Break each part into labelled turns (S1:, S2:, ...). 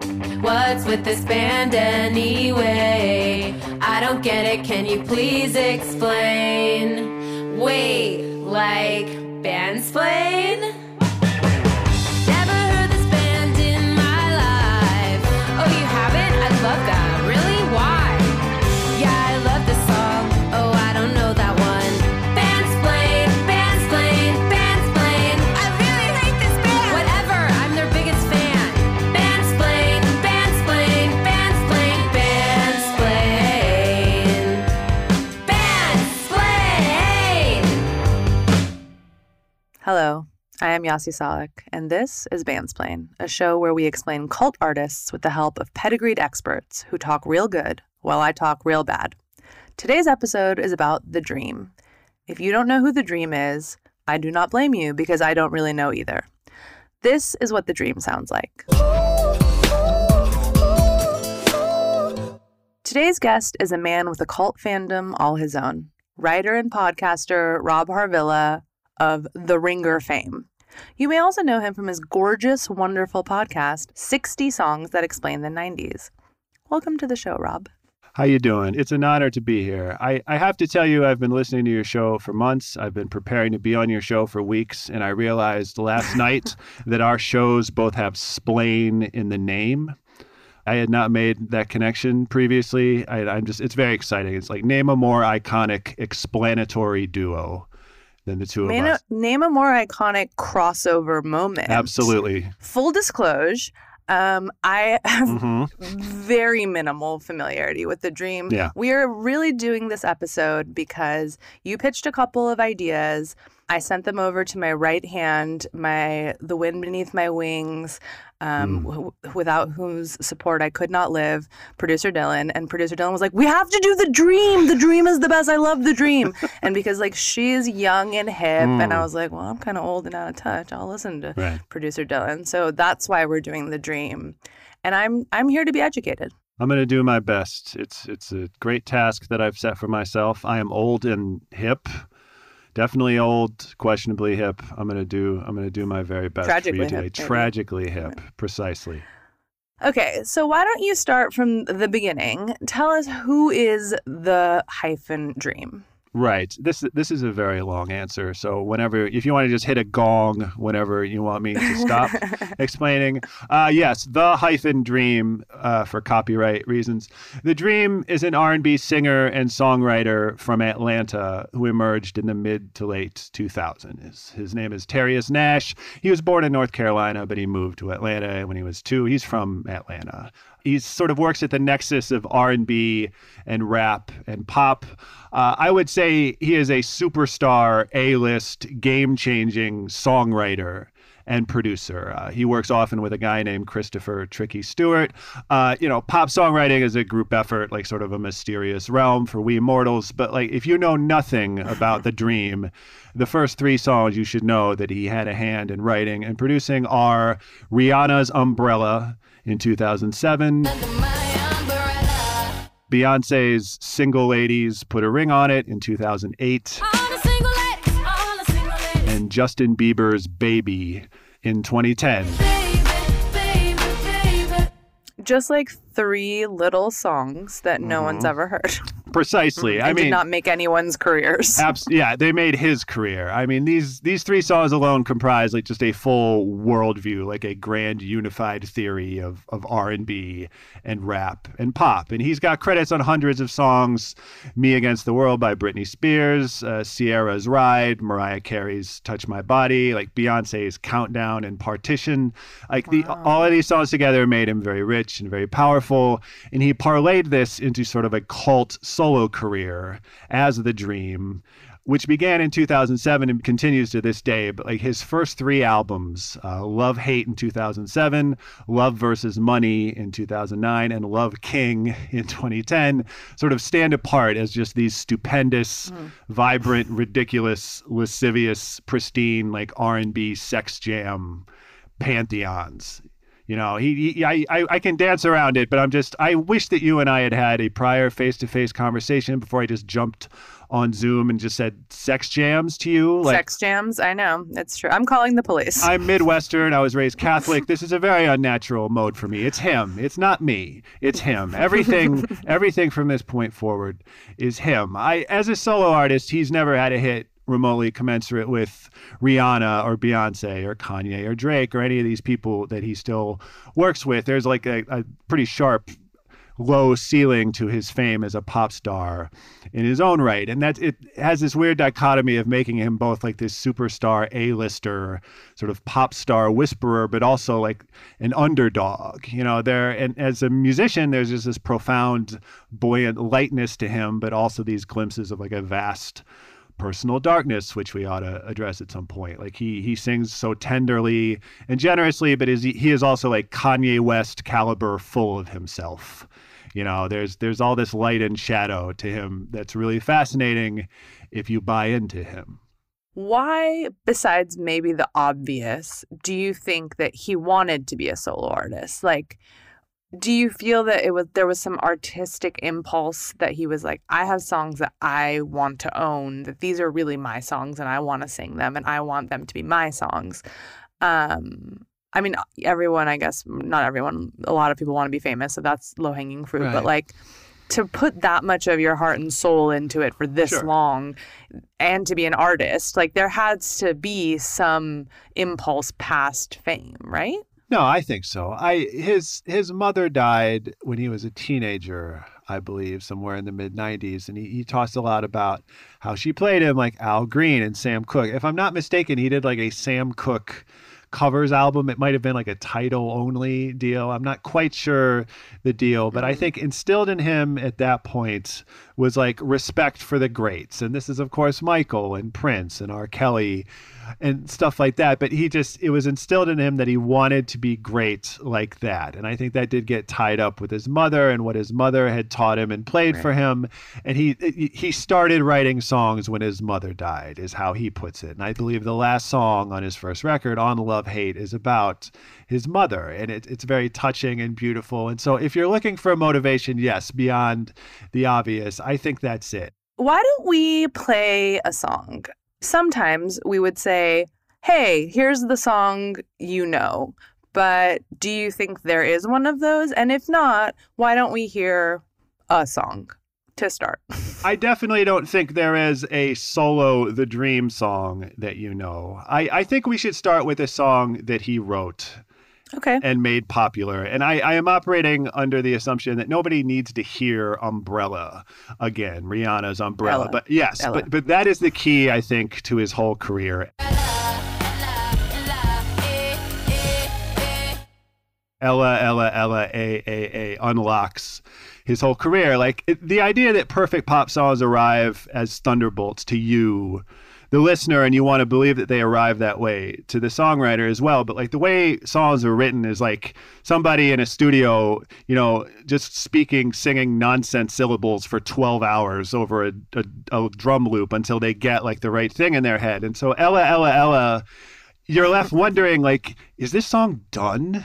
S1: What's with this band anyway? I don't get it, can you please explain? Wait, like bandsplain? Never I
S2: am Yasi Salek, and this is Bandsplain, a show where we explain cult artists with the help of pedigreed experts who talk real good while I talk real bad. Today's episode is about The Dream. If you don't know who The Dream is, I do not blame you because I don't really know either. This is what The Dream sounds like. Today's guest is a man with a cult fandom all his own. Writer and podcaster Rob Harvilla of The Ringer fame. You may also know him from his gorgeous, wonderful podcast, 60 Songs That Explain the 90s. Welcome to the show, Rob.
S3: How you doing? It's an honor to be here. I, I have to tell you, I've been listening to your show for months. I've been preparing to be on your show for weeks, and I realized last night that our shows both have splain in the name. I had not made that connection previously. I, I'm just, it's very exciting. It's like name a more iconic explanatory duo than the two of
S2: Name a,
S3: us.
S2: name a more iconic crossover moment.
S3: Absolutely.
S2: Full disclosure, um, I have
S3: hmm
S2: very minimal familiarity with the dream.
S3: Yeah.
S2: We are really doing this episode because you pitched a couple of ideas. I sent them over to my right hand, my the wind beneath my wings, um,
S3: Mm.
S2: wh- without whose support I could not live. Producer Dylan and producer Dylan was like, "We have to do the dream. The dream is the best. I love the dream." and because like she's young and hip, and I
S3: Mm.
S2: was like, "Well, I'm kind of old and out of touch. I'll listen to
S3: Right.
S2: producer Dylan." So that's why we're doing the dream, and I'm I'm here to be educated.
S3: I'm going to do my best. It's it's a great task that I've set for myself. I am old and hip. Definitely old, questionably hip. I'm going to do I'm to do my very best
S2: Tragically
S3: for you today.
S2: hip.
S3: Tragically hip, precisely.
S2: Okay, so why don't you start from the beginning? Tell us who is the hyphen dream.
S3: Right. This this is a very long answer. So whenever if you want to just hit a gong whenever you want me to stop explaining. Uh, yes, the hyphen dream uh, for copyright reasons. The Dream is an R&B singer and songwriter from Atlanta who emerged in the mid to late 2000s. His, his name is Terius Nash. He was born in North Carolina, but he moved to Atlanta when he was two. He's from Atlanta. He sort of works at the nexus of R&B and rap and pop. Uh, I would say he is a superstar, A-list, game-changing songwriter and producer. Uh, he works often with a guy named Christopher Tricky Stewart. Uh, you know, pop songwriting is a group effort, like sort of a mysterious realm for we mortals. But like, if you know nothing about the Dream, the first three songs you should know that he had a hand in writing and producing are Rihanna's Umbrella in 2007. Beyonce's Single Ladies Put a Ring on It in 2008. And Justin Bieber's Baby in 2010.
S2: Just like three little songs that no mm-hmm.
S3: one's
S2: ever heard.
S3: Precisely. I mean,
S2: did not make anyone's careers.
S3: Abs- yeah, they made his career. I mean, these these three songs alone comprise like just a full worldview, like a grand unified theory of of R and B and rap and pop. And he's got credits on hundreds of songs: "Me Against the World" by Britney Spears, uh, Ciara's "Ride," Mariah Carey's "Touch My Body," like Beyonce's "Countdown" and "Partition." Like the all of these songs together made him very rich and very powerful. And he parlayed this into sort of a cult solo career as the Dream, which began in 2007 and continues to this day. But like his first three albums, uh, Love Hate in 2007, Love versus Money in 2009, and Love King in 2010, sort of stand apart as just these stupendous, vibrant, ridiculous, lascivious, pristine, like R&B sex jam pantheons You know, he, he I, I, can dance around it, but I'm just, I wish that you and I had had a prior face to face conversation before I just jumped on Zoom and just said sex jams to you. Like,
S2: Sex jams. I know. It's true. I'm calling the police.
S3: I'm Midwestern. I was raised Catholic. This is a very unnatural mode for me. It's him. It's not me. It's him. Everything, everything from this point forward is him. I, as a solo artist, he's never had a hit remotely commensurate with Rihanna or Beyonce or Kanye or Drake or any of these people that he still works with. There's like a, a pretty sharp low ceiling to his fame as a pop star in his own right. And that it has this weird dichotomy of making him both like this superstar A-lister, sort of pop star whisperer, but also like an underdog. You know, there and as a musician, there's just this profound, buoyant lightness to him, but also these glimpses of like a vast personal darkness, which we ought to address at some point. Like he he sings so tenderly and generously, but is he, he is also like Kanye West caliber, full of himself. You know, there's there's all this light and shadow to him that's really fascinating if you buy into him.
S2: Why, besides maybe the obvious, do you think that he wanted to be a solo artist? Like, do you feel that it was there was some artistic impulse that he was like, I have songs that I want to own, that these are really my songs and I want to sing them and I want them to be my songs. Um I mean everyone I guess not everyone, a lot of people want to be famous, so that's low hanging fruit,
S3: Right.
S2: but like to put that much of your heart and soul into it for this
S3: Sure.
S2: long and to be an artist, like there has to be some impulse past fame, right?
S3: No, I think so. I his his mother died when he was a teenager, I believe, somewhere in the mid '90s, and he, he talks a lot about how she played him like Al Green and Sam Cooke. If I'm not mistaken, he did like a Sam Cooke covers album. It might have been like a title only deal. I'm not quite sure the deal, but I think instilled in him at that point was like respect for the greats. And this is, of course, Michael and Prince and R. Kelly and stuff like that. But he just, it was instilled in him that he wanted to be great like that. And I think that did get tied up with his mother and what his mother had taught him and played for him. And he, he started writing songs when his mother died, is how he puts it. And I believe the last song on his first record, On Love Hate, is about his mother. And it, it's very touching and beautiful. And so if you're looking for a motivation, yes, beyond the obvious, I think that's it.
S2: Why don't we play a song? Sometimes we would say, hey, here's the song you know. But do you think there is one of those? And if not, why don't we hear a song to start?
S3: I definitely don't think there is a solo The Dream song that you know. I, I think we should start with a song that he wrote
S2: Okay.
S3: and made popular. And I, I am operating under the assumption that nobody needs to hear Umbrella again, Rihanna's Umbrella.
S2: Ella.
S3: But yes,
S2: Ella.
S3: but but that is the key, I think, to his whole career. Ella, Ella, Ella, A, A, A unlocks his whole career. Like it, the idea that perfect pop songs arrive as thunderbolts to you, the listener, and you want to believe that they arrive that way to the songwriter as well. But like the way songs are written is like somebody in a studio, you know, just speaking, singing nonsense syllables for 12 hours over a, a, a drum loop until they get like the right thing in their head. And so Ella, Ella, Ella, you're left wondering like, is this song done?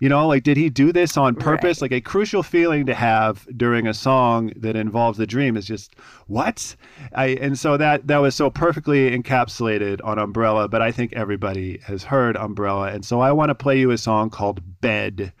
S3: You know, like, did he do this on purpose?
S2: Right.
S3: Like, a crucial feeling to have during a song that involves the dream is just, what? I and so that that was so perfectly encapsulated on Umbrella. But I think everybody has heard Umbrella, and so I want to play you a song called Bed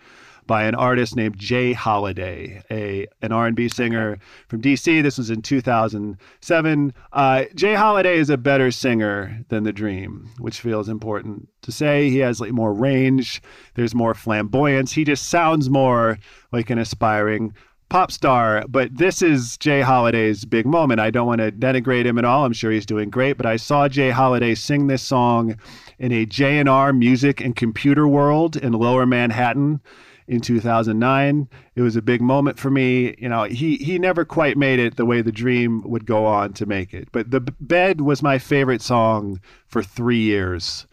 S3: by an artist named J. Holiday, a an R&B singer from DC. This was in 2007. Uh, J. Holiday is a better singer than The Dream, which feels important to say. He has like more range. There's more flamboyance. He just sounds more like an aspiring pop star. But this is J. Holiday's big moment. I don't want to denigrate him at all. I'm sure he's doing great. But I saw J. Holiday sing this song in a J&R music and computer world in Lower Manhattan in 2009. It was a big moment for me. You know, he he never quite made it the way the dream would go on to make it. But the bed was my favorite song for 3 years.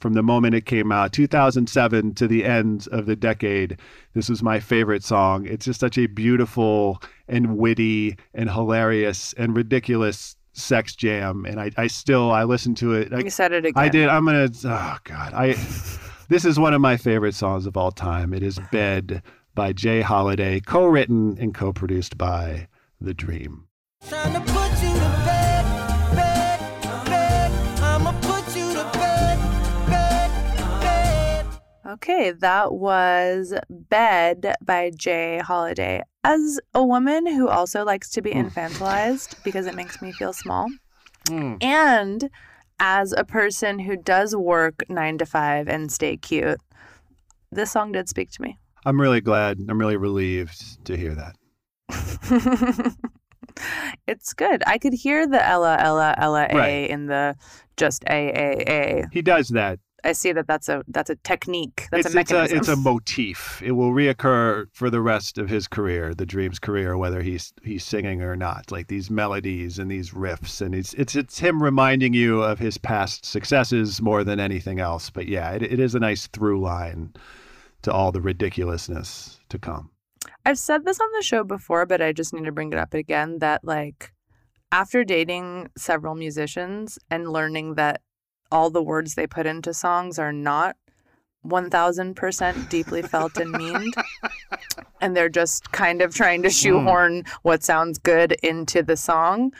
S3: From the moment it came out, 2007 to the end of the decade, this was my favorite song. It's just such a beautiful and witty and hilarious and ridiculous sex jam. And I, I still I listen to it. I,
S2: You said it again.
S3: I did. I'm gonna. Oh God. I. This is one of my favorite songs of all time. It is Bed by J. Holiday, co written and co produced by The Dream.
S4: Trying to put you to bed, bed, bed. I'ma put you to bed, bed, bed.
S2: Okay, that was Bed by J. Holiday. As a woman who also likes to be infantilized because it makes me feel small,
S3: Mm.
S2: and as a person who does work nine to five and stay cute, this song did speak to me.
S3: I'm really glad. I'm really relieved to hear that.
S2: it's good. I could hear the Ella, Ella, Ella A
S3: Right.
S2: in the just A, A, A.
S3: He does that.
S2: I see that that's a that's a technique. That's
S3: it's,
S2: a
S3: it's a
S2: mechanism.
S3: it's a motif. It will reoccur for the rest of his career, the Dream's career, whether he's he's singing or not. Like these melodies and these riffs, and it's it's it's him reminding you of his past successes more than anything else. But yeah, it, it is a nice through line to all the ridiculousness to come.
S2: I've said this on the show before, but I just need to bring it up again that like after dating several musicians and learning that all the words they put into songs are not 1000% deeply felt and meaned and they're just kind of trying to hmm. shoehorn what sounds good into the song.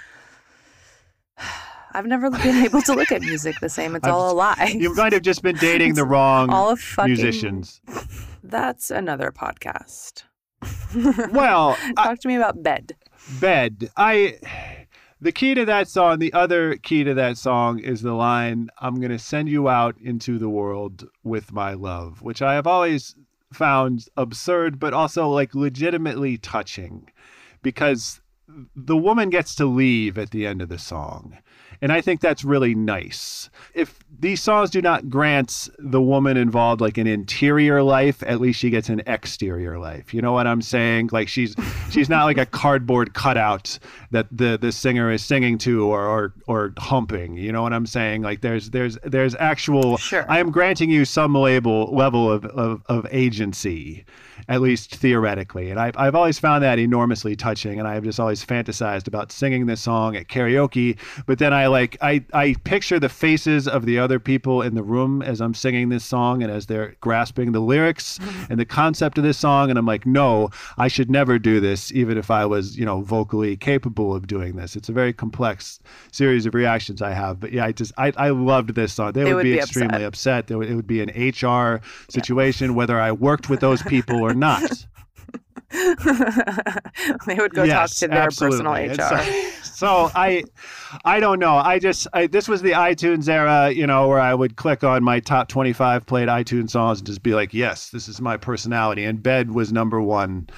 S2: I've never been able to look at music the same. It's
S3: I've-
S2: all a lie.
S3: You might have just been dating the wrong
S2: all fucking
S3: musicians.
S2: That's another podcast.
S3: Well, I,
S2: Talk to me about bed.
S3: bed. I the key to that song, the other key to that song is the line, I'm gonna send you out into the world with my love, which I have always found absurd, but also like legitimately touching. Because the woman gets to leave at the end of the song. And I think that's really nice. If these songs do not grant the woman involved like an interior life, at least she gets an exterior life. You know what I'm saying? Like she's she's not like a cardboard cutout that the the singer is singing to or or, or humping. You know what I'm saying? Like there's there's there's actual
S2: Sure.
S3: I am granting you some label level of, of, of agency, at least theoretically. And I've, I've always found that enormously touching. And I've just always fantasized about singing this song at karaoke. But then I like, I, I picture the faces of the other people in the room as I'm singing this song and as they're grasping the lyrics mm-hmm. and the concept of this song. And I'm like, no, I should never do this, even if I was, you know, vocally capable of doing this. It's a very complex series of reactions I have. But yeah, I just, I, I loved this song. They,
S2: They
S3: would,
S2: would
S3: be,
S2: be
S3: extremely
S2: upset.
S3: upset. Would- It would be an HR situation, whether I worked with those people or not.
S2: they would go talk to their
S3: absolutely.
S2: personal HR.
S3: So, so I, I don't know. I just I, this was the iTunes era, you know, where I would click on my top twenty-five played iTunes songs and just be like, yes, this is my personality. And Bed was number one,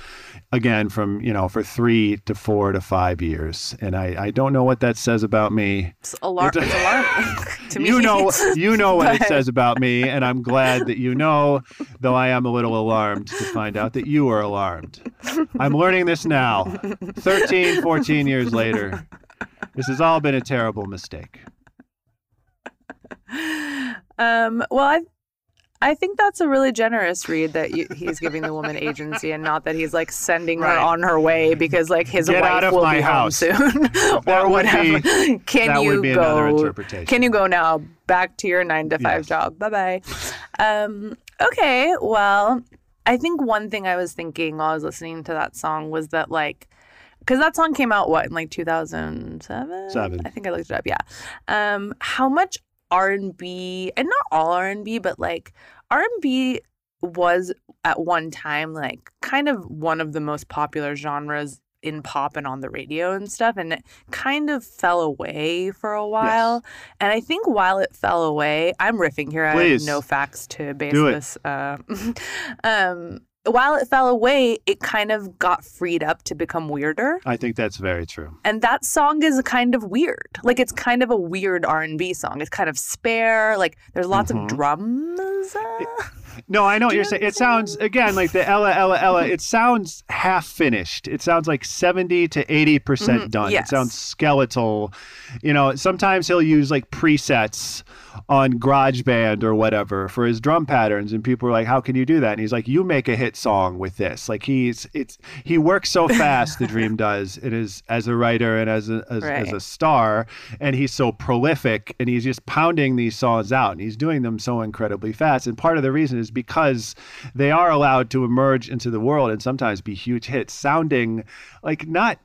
S3: again from you know for three to four to five years. And I I don't know what that says about me.
S2: It's, alar-
S3: It's-
S2: alarming to me.
S3: You know, you know what it says about me, and I'm glad that you know, though I am a little alarmed to find out that you are alarmed. I'm learning this now, 13, 14 years later. This has all been a terrible mistake.
S2: Um, well, I, I think that's a really generous read that you, he's giving the woman agency and not that he's like sending
S3: Right.
S2: her on her way because like his
S3: Get
S2: wife will be
S3: house.
S2: home soon or whatever.
S3: be-
S2: can
S3: that
S2: you
S3: would be
S2: go?
S3: interpretation.
S2: Can you go now? Back to your nine to five
S3: Yes.
S2: job. Bye bye. Um, okay. Well, I think one thing I was thinking while I was listening to that song was that like. Because that song came out what in like 2007?
S3: Seven.
S2: I think I looked it up. Yeah. Um, how much R and B, and not all R and B, but like R and B was at one time like kind of one of the most popular genres in pop and on the radio and stuff, and it kind of fell away for a while. And I think while it fell away, I'm riffing here. I have no facts to base
S3: Do it.
S2: this. Uh, um, while it fell away, it kind of got freed up to become weirder
S3: I think that's very true.
S2: and that song is kind of weird like it's kind of a weird r&b song it's kind of spare like there's lots
S3: Mhm.
S2: of drums uh,
S3: No, I know what you're saying. It sounds again like the Ella Ella Ella. It sounds half finished. It sounds like seventy to eighty percent
S2: Mhm,
S3: done.
S2: yes.
S3: It sounds skeletal. You know, sometimes he'll use like presets on GarageBand or whatever for his drum patterns, and people were like, "How can you do that?" And he's like, "You make a hit song with this." Like he's it's he works so fast. the Dream does it is as a writer and as a as, as a star, and he's so prolific, and he's just pounding these songs out, and he's doing them so incredibly fast. And part of the reason is because they are allowed to emerge into the world and sometimes be huge hits, sounding like not.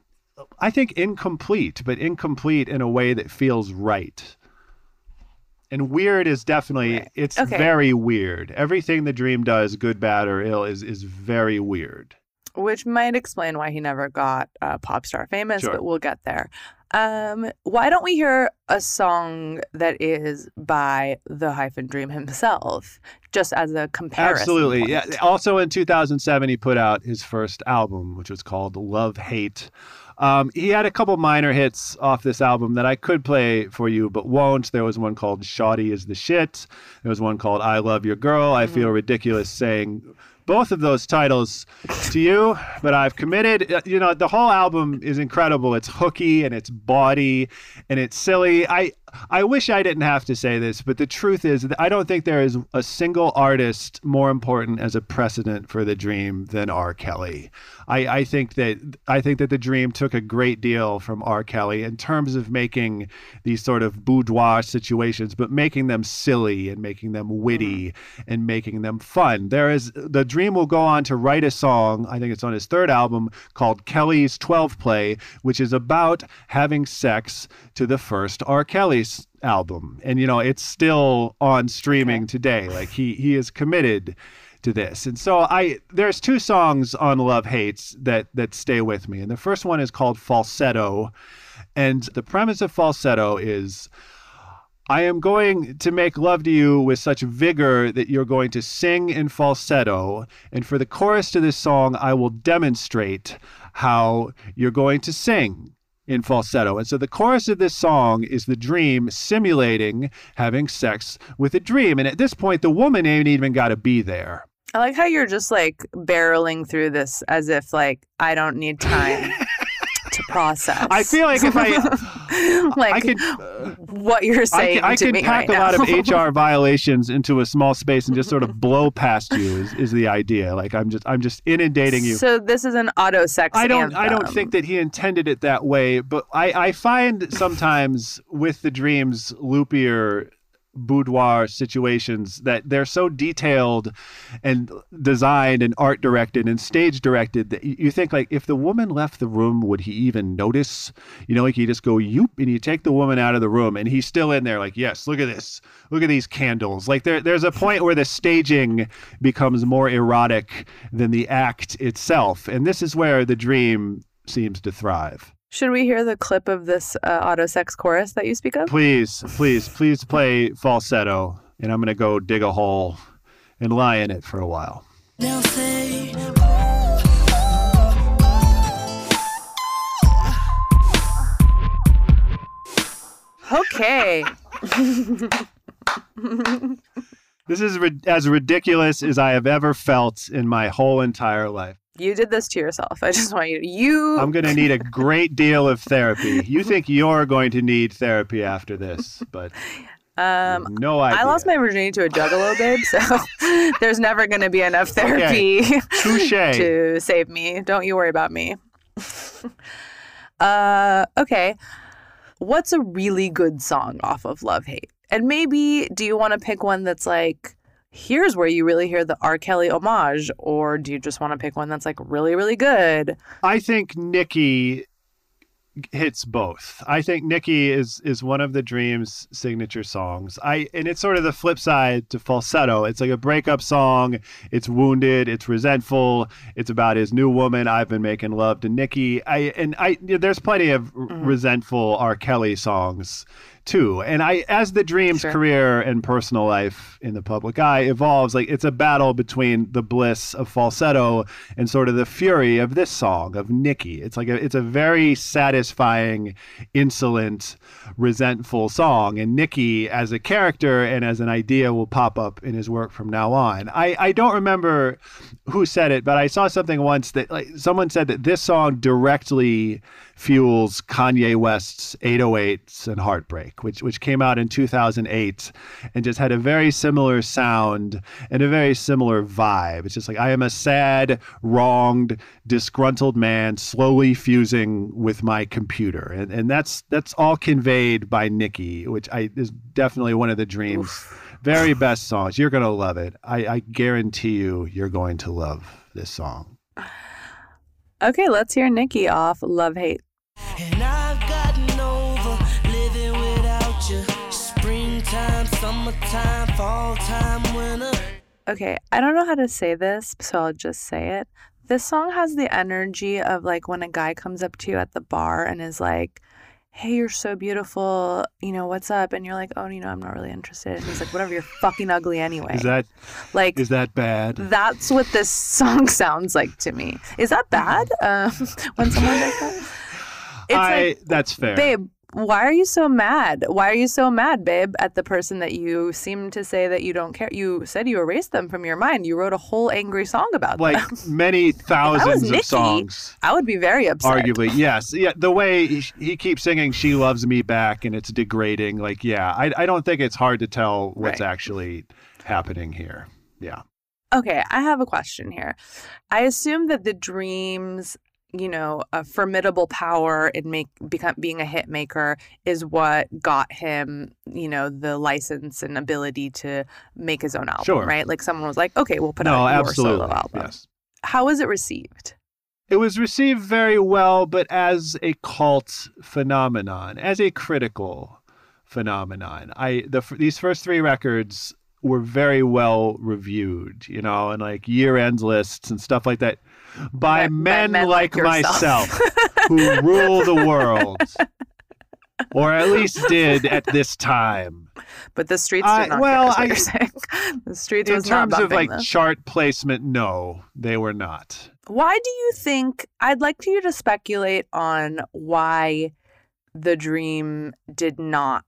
S3: I think incomplete, but incomplete in a way that feels right. And weird is definitely
S2: Right.
S3: it's
S2: Okay.
S3: very weird. Everything the dream does, good, bad, or ill, is is very weird.
S2: which might explain why he never got uh, pop star famous,
S3: Sure.
S2: but we'll get there. Um, why don't we hear a song that is by the hyphen dream himself, just as a comparison?
S3: Absolutely.
S2: point?
S3: Yeah. Also in 2007, he put out his first album, which was called Love Hate. Um, he had a couple minor hits off this album that I could play for you, but won't. There was one called Shawty is the Shit. There was one called I Love Your Girl. I feel ridiculous saying both of those titles to you, but I've committed. uh, You know, the whole album is incredible. It's hooky and it's bawdy and it's silly. I I wish I didn't have to say this, but the truth is that I don't think there is a single artist more important as a precedent for the dream than R. Kelly. I, I think that I think that the dream took a great deal from R. Kelly in terms of making these sort of boudoir situations, but making them silly and making them witty mm-hmm. and making them fun. There is the dream will go on to write a song, I think it's on his third album, called Kelly's 12 Play, which is about having sex to the first R. Album. And you know, it's still on streaming today. Like he he is committed to this. And so I there's two songs on Love Hates that that stay with me. And the first one is called Falsetto. And the premise of Falsetto is I am going to make love to you with such vigor that you're going to sing in falsetto. And for the chorus to this song, I will demonstrate how you're going to sing in falsetto. And so the chorus of this song is the dream simulating having sex with a dream. And at this point, the woman ain't even got to be there.
S2: I like how you're just like barreling through this as if like I don't need time to process.
S3: I feel like if I,
S2: like
S3: I could.
S2: Uh, what you're
S3: I
S2: saying
S3: I
S2: to
S3: can
S2: me
S3: pack
S2: right
S3: a lot of. HR violations into a small space and just sort of blow past you is, is the idea. Like I'm just I'm just inundating you.
S2: So this is an auto sex.
S3: I don't I don't think that he intended it that way, but I, I find sometimes with the dreams loopier boudoir situations that they're so detailed and designed and art directed and stage directed that you think like if the woman left the room would he even notice? You know like you just go yoop and you take the woman out of the room and he's still in there like yes look at this. Look at these candles. Like there there's a point where the staging becomes more erotic than the act itself. And this is where the dream seems to thrive
S2: Should we hear the clip of this uh, auto sex chorus that you speak of?
S3: please please please play falsetto and i'm going to go dig a hole and lie in it for a while
S4: Now say,
S2: Okay.
S3: This is ri- as ridiculous as I have ever felt in my whole entire life.
S2: You did this to yourself. I just want you to. You.
S3: I'm going to need a great deal of therapy. You think you're going to need therapy after this, but
S2: um,
S3: no idea.
S2: I lost my virginity to a juggalo, babe. So there's never going to be enough therapy
S3: Touche.
S2: to save me. Don't you worry about me. uh, okay. What's a really good song off of Love Hate? And maybe do you want to pick one that's like, here's where you really hear the R. Kelly homage, or do you just want to pick one that's like really, really good?
S3: I think Nikki hits both. I think Nikki is is one of the Dreams signature songs. I and it's sort of the flip side to falsetto. It's like a breakup song. It's wounded, it's resentful. It's about his new woman. I've been making love to Nikki. I and I there's plenty of r- mm-hmm. resentful R. Kelly songs too. And I as the Dreams
S2: Sure.
S3: career and personal life in the public eye evolves, like it's a battle between the bliss of falsetto and sort of the fury of this song of Nikki. It's like a, it's a very satisfying, insolent, resentful song, and Nikki as a character and as an idea will pop up in his work from now on. I I don't remember who said it, but I saw something once that like someone said that this song directly fuels Kanye West's 808s and heartbreak. Like, which which came out in 2008 and just had a very similar sound and a very similar vibe. It's just like I am a sad, wronged, disgruntled man slowly fusing with my computer. And and that's that's all conveyed by Nikki, which I is definitely one of the dreams. Very best songs. You're gonna love it. I, I guarantee you you're going to love this song.
S2: Okay, let's hear Nikki off Love Hate.
S4: And summertime, fall time, winter.
S2: Okay, I don't know how to say this, so I'll just say it. This song has the energy of like when a guy comes up to you at the bar and is like, Hey, you're so beautiful. You know, what's up? And you're like, Oh, you know, I'm not really interested. And he's like, Whatever, you're fucking ugly anyway.
S3: Is that
S2: like,
S3: is that bad?
S2: that's what this song sounds like to me. Is that bad? Um, when someone does that? It's
S3: I
S2: like,
S3: that's fair.
S2: babe, why are you so mad? Why are you so mad, babe, at the person that you seem to say that you don't care? You said you erased them from your mind. You wrote a whole angry song about
S3: like
S2: them.
S3: Like many thousands
S2: Nikki,
S3: of songs.
S2: I would be very upset.
S3: Arguably, yes. Yeah, the way he, he keeps singing "She Loves Me Back" and it's degrading. Like, yeah, I, I don't think it's hard to tell what's
S2: Right.
S3: actually happening here. Yeah,
S2: Okay, I have a question here. I assume that the dreams, you know, a formidable power in make become being a hit maker is what got him, you know, the license and ability to make his own album,
S3: Sure.
S2: right? Like someone was like, "Okay, we'll put
S3: no,
S2: out your
S3: absolutely,
S2: solo album."
S3: yes.
S2: How was it received?
S3: It was received very well, but as a cult phenomenon, as a critical phenomenon. I the these first three records were very well reviewed, you know, and like year end lists and stuff like that by
S2: By-
S3: men,
S2: men
S3: like,
S2: like
S3: myself who rule the world. Or at least did at this time.
S2: But the streets did not
S3: well,
S2: care, is what
S3: I-
S2: you're saying. the streets
S3: In
S2: was not
S3: terms of like chart placement, no, they were not.
S2: Why do you think I'd like you to speculate on why the dream did not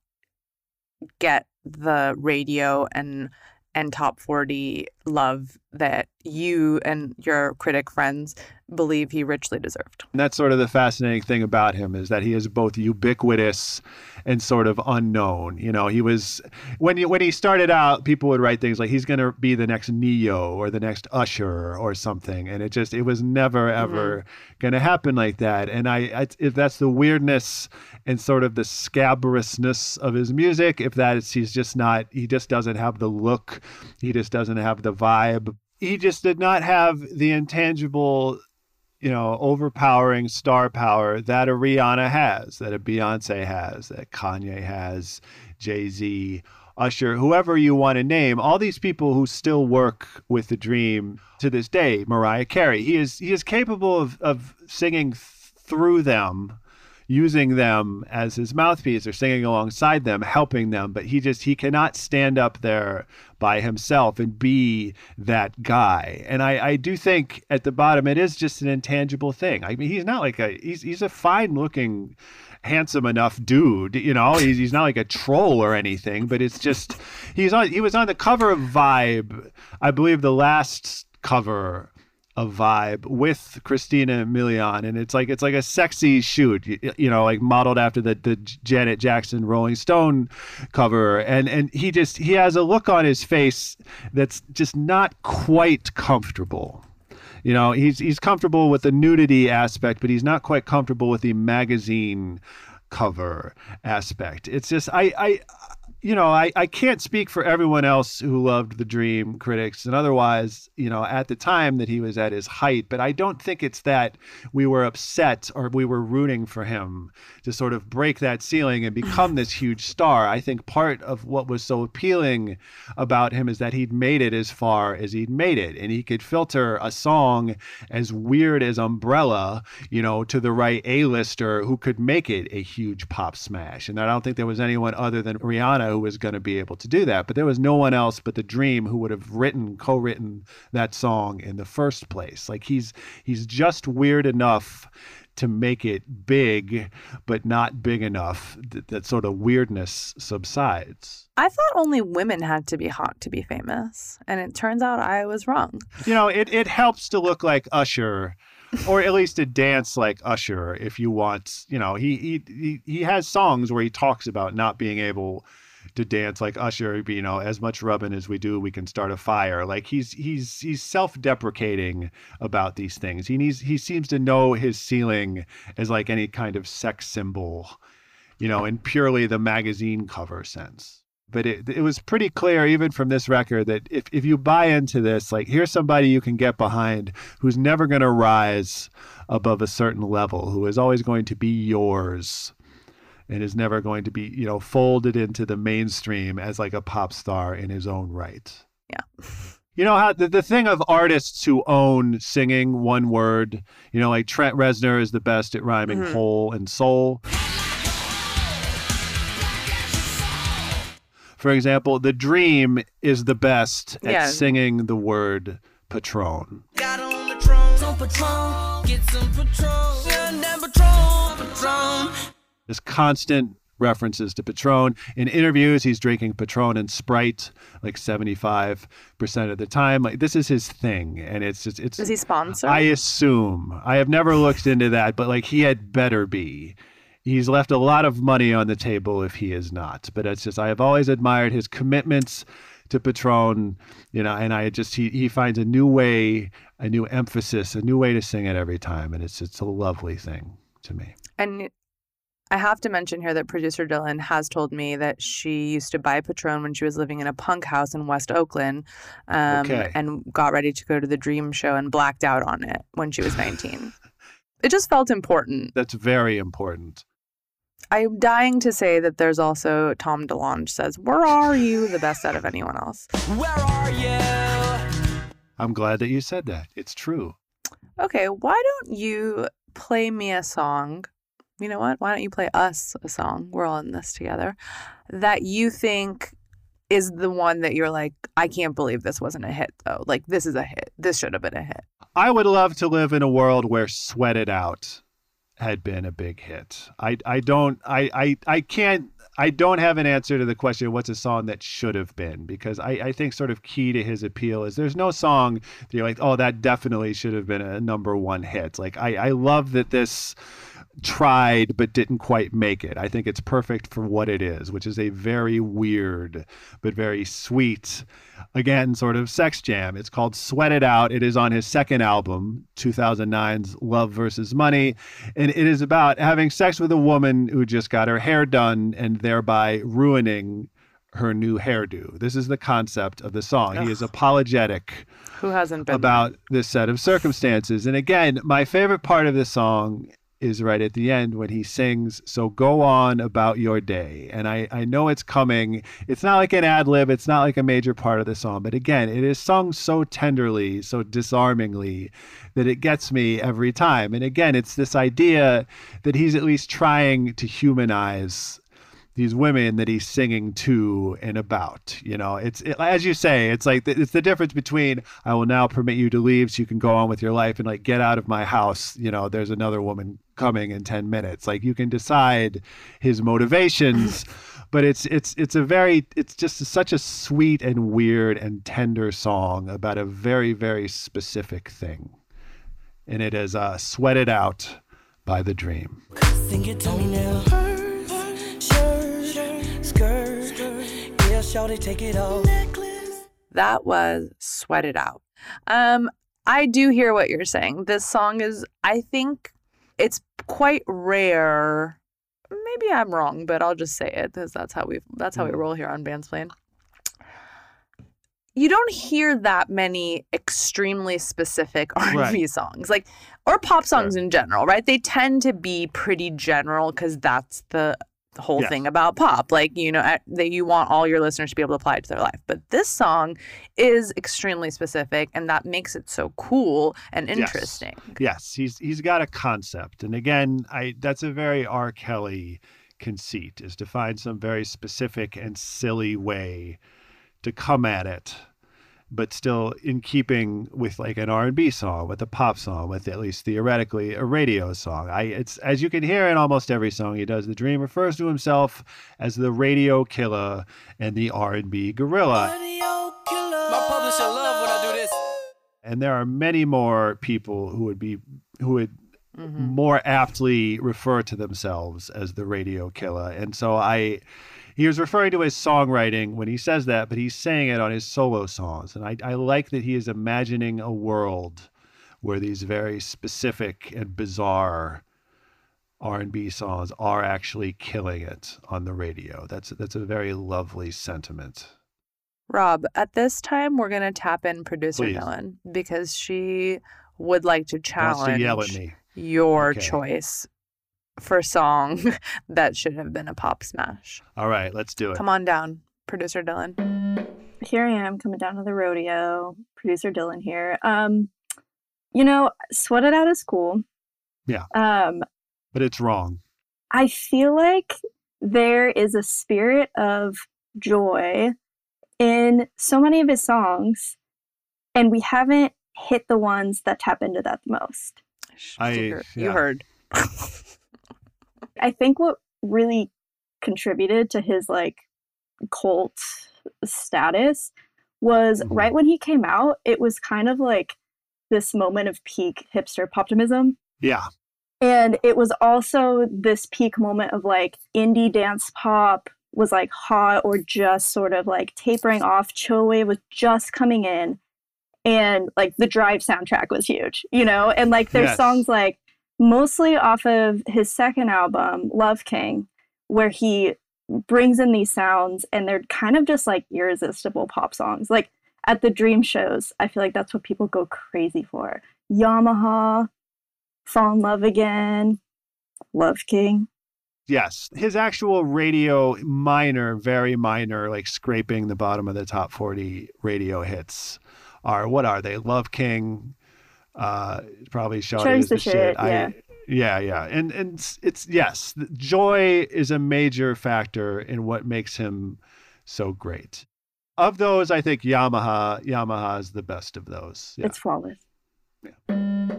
S2: get the radio and and top 40 love that you and your critic friends believe he richly deserved.
S3: And that's sort of the fascinating thing about him is that he is both ubiquitous and sort of unknown. You know, he was when you, when he started out, people would write things like he's going to be the next Ne-Yo or the next Usher or something, and it just it was never ever mm-hmm. going to happen like that. And I, I if that's the weirdness and sort of the scabrousness of his music, if that is he's just not he just doesn't have the look, he just doesn't have the vibe. He just did not have the intangible you know, overpowering star power that a Rihanna has, that a Beyonce has, that Kanye has, Jay Z, Usher, whoever you want to name, all these people who still work with the dream to this day, Mariah Carey. He is he is capable of, of singing th- through them using them as his mouthpiece or singing alongside them, helping them. But he just he cannot stand up there by himself and be that guy. And I, I do think at the bottom it is just an intangible thing. I mean, he's not like a he's he's a fine looking handsome enough dude you know he's, he's not like a troll or anything but it's just he's on he was on the cover of vibe i believe the last cover of vibe with Christina Milian and it's like it's like a sexy shoot you, you know like modeled after the the Janet Jackson Rolling Stone cover. And and he just he has a look on his face that's just not quite comfortable. You know he's he's comfortable with the nudity aspect but he's not quite comfortable with the magazine cover aspect. It's just I I you know, I, I can't speak for everyone else who loved the dream critics and otherwise, you know, at the time that he was at his height, but I don't think it's that we were upset or we were rooting for him to sort of break that ceiling and become this huge star. I think part of what was so appealing about him is that he'd made it as far as he'd made it and he could filter a song as weird as Umbrella, you know, to the right A-lister who could make it a huge pop smash. And I don't think there was anyone other than Rihanna was going to be able to do that. But there was no one else but the Dream who would have written, co-written that song in the first place. Like he's he's just weird enough to make it big, but not big enough that, that sort of weirdness subsides.
S2: I thought only women had to be hot to be famous, and it turns out I was wrong.
S3: You know, it, it helps to look like Usher. or at least to dance like Usher if you want, you know, he, he he he has songs where he talks about not being able to dance like Usher, you know, as much rubbing as we do, we can start a fire. Like he's he's he's self-deprecating about these things. He needs he seems to know his ceiling as like any kind of sex symbol, you know, in purely the magazine cover sense. But it it was pretty clear even from this record that if if you buy into this, like here's somebody you can get behind who's never going to rise above a certain level, who is always going to be yours and is never going to be, you know, folded into the mainstream as like a pop star in his own right.
S2: Yeah.
S3: You know how the, the thing of artists who own singing one word, you know, like Trent Reznor is the best at rhyming
S2: Mhm.
S3: whole and soul. For example, The Dream is the best at singing the word Patron.
S4: Got on the throne, some Patron, get some Patron, and then Patron, Patron.
S3: There's constant references to Patron. In interviews, he's drinking Patron and Sprite like 75% of the time. Like this is his thing. And it's just, it's,
S2: Is he sponsored?
S3: I assume. I have never looked into that, but like he had better be. He's left a lot of money on the table if he is not. But it's just I have always admired his commitments to Patron, you know, and I just he he finds a new way, a new emphasis, a new way to sing it every time, and it's it's a lovely thing to me.
S2: And I have to mention here that producer Dylan has told me that she used to buy Patron when she was living in a punk house in West Oakland um,
S3: Okay.
S2: and got ready to go to the Dream Show and blacked out on it when she was 19. it just felt important.
S3: That's very important.
S2: I'm dying to say that there's also Tom DeLonge says, Where are you? The best out of anyone else.
S4: Where are you?
S3: I'm glad that you said that. It's true.
S2: Okay, why don't you play me a song? You know what? Why don't you play us a song? We're all in this together. That you think is the one that you're like, I can't believe this wasn't a hit though. Like this is a hit. This should have been a hit.
S3: I would love to live in a world where Sweat It Out had been a big hit. I I don't I I, I can't I don't have an answer to the question what's a song that should have been because I, I think sort of key to his appeal is there's no song that you're like, oh, that definitely should have been a number one hit. Like I, I love that this tried but didn't quite make it. I think it's perfect for what it is, which is a very weird but very sweet, again, sort of sex jam. It's called Sweat It Out. It is on his second album, 2009's Love versus Money. And it is about having sex with a woman who just got her hair done and thereby ruining her new hairdo. This is the concept of the song. He is apologetic
S2: Who hasn't been
S3: about this set of circumstances. And again, my favorite part of this song is right at the end when he sings, So go on about your day. And I, I know it's coming. It's not like an ad lib, it's not like a major part of the song. But again, it is sung so tenderly, so disarmingly that it gets me every time. And again, it's this idea that he's at least trying to humanize these women that he's singing to and about. You know, it's it, as you say, it's like the, it's the difference between I will now permit you to leave so you can go on with your life and like get out of my house. You know, there's another woman coming in 10 minutes. Like you can decide his motivations. But it's it's it's a very it's just such a sweet and weird and tender song about a very very specific thing, and it is uh, "Sweat It Out" by The Dream.
S4: Yeah, shawty, take it off. Necklace.
S2: That was Sweat It Out. Um, I do hear what you're saying. This song is, I think it's quite rare. Maybe I'm wrong, but I'll just say it because that's how we that's how we roll here on Bandsplain. You don't hear that many extremely specific R&B
S3: Right.
S2: songs, like or pop songs in general, right? They tend to be pretty general because that's the the whole
S3: Yes.
S2: thing about pop. Like you know that you want all your listeners to be able to apply it to their life. But this song is extremely specific, and that makes it so cool and
S3: Yes.
S2: interesting.
S3: Yes, he's he's got a concept, and again, I that's a very R. Kelly conceit is to find some very specific and silly way to come at it, but still in keeping with like an R&B song, with a pop song, with at least theoretically a radio song. I it's as you can hear in almost every song he does, the Dream refers to himself as the radio killer and the R&B gorilla.
S4: Radio killer. My publisher love when I do this.
S3: And there are many more people who would be who would
S2: Mhm.
S3: more aptly refer to themselves as the radio killer. And so I he was referring to his songwriting when he says that, but he's saying it on his solo songs. And I, I like that he is imagining a world where these very specific and bizarre R&B songs are actually killing it on the radio. That's that's a very lovely sentiment.
S2: Rob, at this time, we're going to tap in producer
S3: Please.
S2: Dylan because she would like to challenge
S3: to yell at me.
S2: your
S3: Okay.
S2: choice for a song that should have been a pop smash.
S3: All right, let's do it.
S2: Come on down, producer Dylan.
S5: here I am coming down to the rodeo. Producer Dylan here. Um, you know, sweat it out is cool.
S3: Yeah.
S5: Um,
S3: But it's wrong.
S5: I feel like there is a spirit of joy in so many of his songs, and we haven't hit the ones that tap into that the most.
S3: I-
S2: you heard. You
S3: yeah.
S2: heard.
S5: I think what really contributed to his like cult status was
S3: Mhm.
S5: right when he came out, it was kind of like this moment of peak hipster optimism.
S3: Yeah.
S5: And it was also this peak moment of like indie dance pop was like hot or just sort of like tapering off. Chill wave was just coming in. And like the drive soundtrack was huge, you know? And like there's
S3: Yes.
S5: songs like mostly off of his second album, Love King, where he brings in these sounds and they're kind of just like irresistible pop songs. Like at the dream shows, I feel like that's what people go crazy for. Yamaha, Fall in Love Again, Love King.
S3: Yes, his actual radio minor, very minor, like scraping the bottom of the top 40 radio hits are what are they? Love King, uh, probably Shawty
S5: Shawty's
S3: is the,
S5: the
S3: shit.
S5: shit,
S3: I,
S5: yeah.
S3: yeah, yeah, and and it's, it's yes, joy is a major factor in what makes him so great. Of those, I think Yamaha Yamaha is the best of those. Yeah.
S5: It's flawless. Yeah.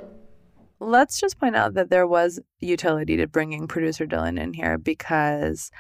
S2: Let's just point out that there was utility to bringing producer Dylan in here because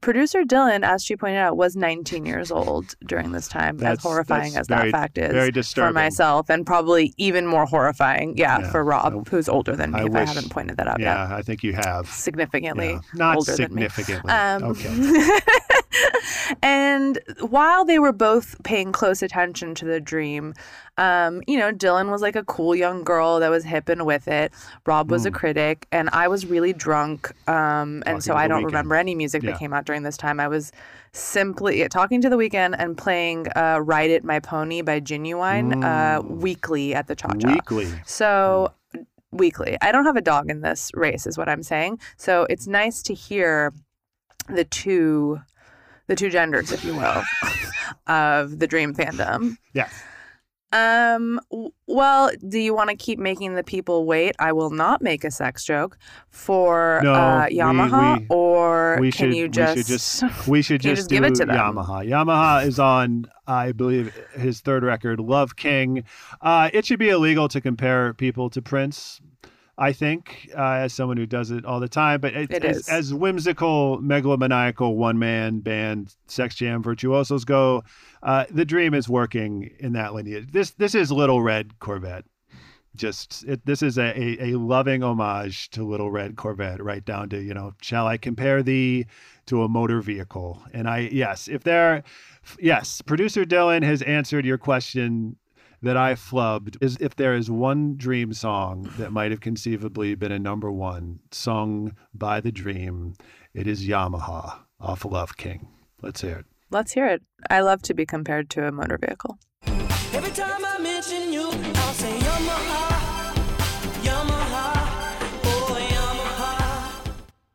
S2: producer Dylan, as she pointed out, was 19 years old during this time,
S3: That's-
S2: as horrifying as
S3: very-
S2: that fact is
S3: very
S2: for myself, and probably even more horrifying, yeah,
S3: Yeah,
S2: for Rob,
S3: I-
S2: who's older than me,
S3: I
S2: if I haven't pointed that out yet.
S3: yeah, I think you have.
S2: Significantly
S3: Yeah. Not
S2: older than me.
S3: significantly.
S2: Um,
S3: okay.
S2: and while they were both paying close attention to the dream, um, you know, Dylan was like a cool young girl that was hip and with it. Rob was a
S3: Mm.
S2: critic, and I was really drunk. Um, and so I don't
S3: Weeknd.
S2: remember any music
S3: Yeah.
S2: that came out during this time. I was simply talking to the weekend and playing uh, "Ride It, My Pony" by Ginuwine uh,
S3: Mm.
S2: weekly at the Cha Cha.
S3: Weekly.
S2: So weekly. I don't have a dog in this race is what I'm saying. So it's nice to hear the two the two genders, if you will, of the dream fandom.
S3: Yes.
S2: Um well, do you want to keep making the people wait? I will not make a sex joke for
S3: No,
S2: uh, Yamaha
S3: we-
S2: or
S3: we
S2: can
S3: should-
S2: you
S3: we
S2: just,
S3: should just- We should just,
S2: just give it to them?
S3: Yamaha. Yamaha is on, I believe, his third record, Love King. Uh, it should be illegal to compare people to Prince. I think, uh, as someone who does it all the time, but it,
S2: It
S3: as, as whimsical, megalomaniacal one man band Sex Jam virtuosos go, uh, the dream is working in that lineage. This this is Little Red Corvette. Just it, this is a, a, a loving homage to Little Red Corvette, right down to you know, shall I compare thee to a motor vehicle? And I yes, if there, yes, producer Dylan has answered your question that I flubbed is if there is one dream song that might have conceivably been a number one sung by the dream, it is Yamaha off Love King. Let's hear it.
S2: Let's hear it. I love to be compared to a motor vehicle.
S4: Every time I mention you, I'll say Yamaha, Yamaha, oh Yamaha.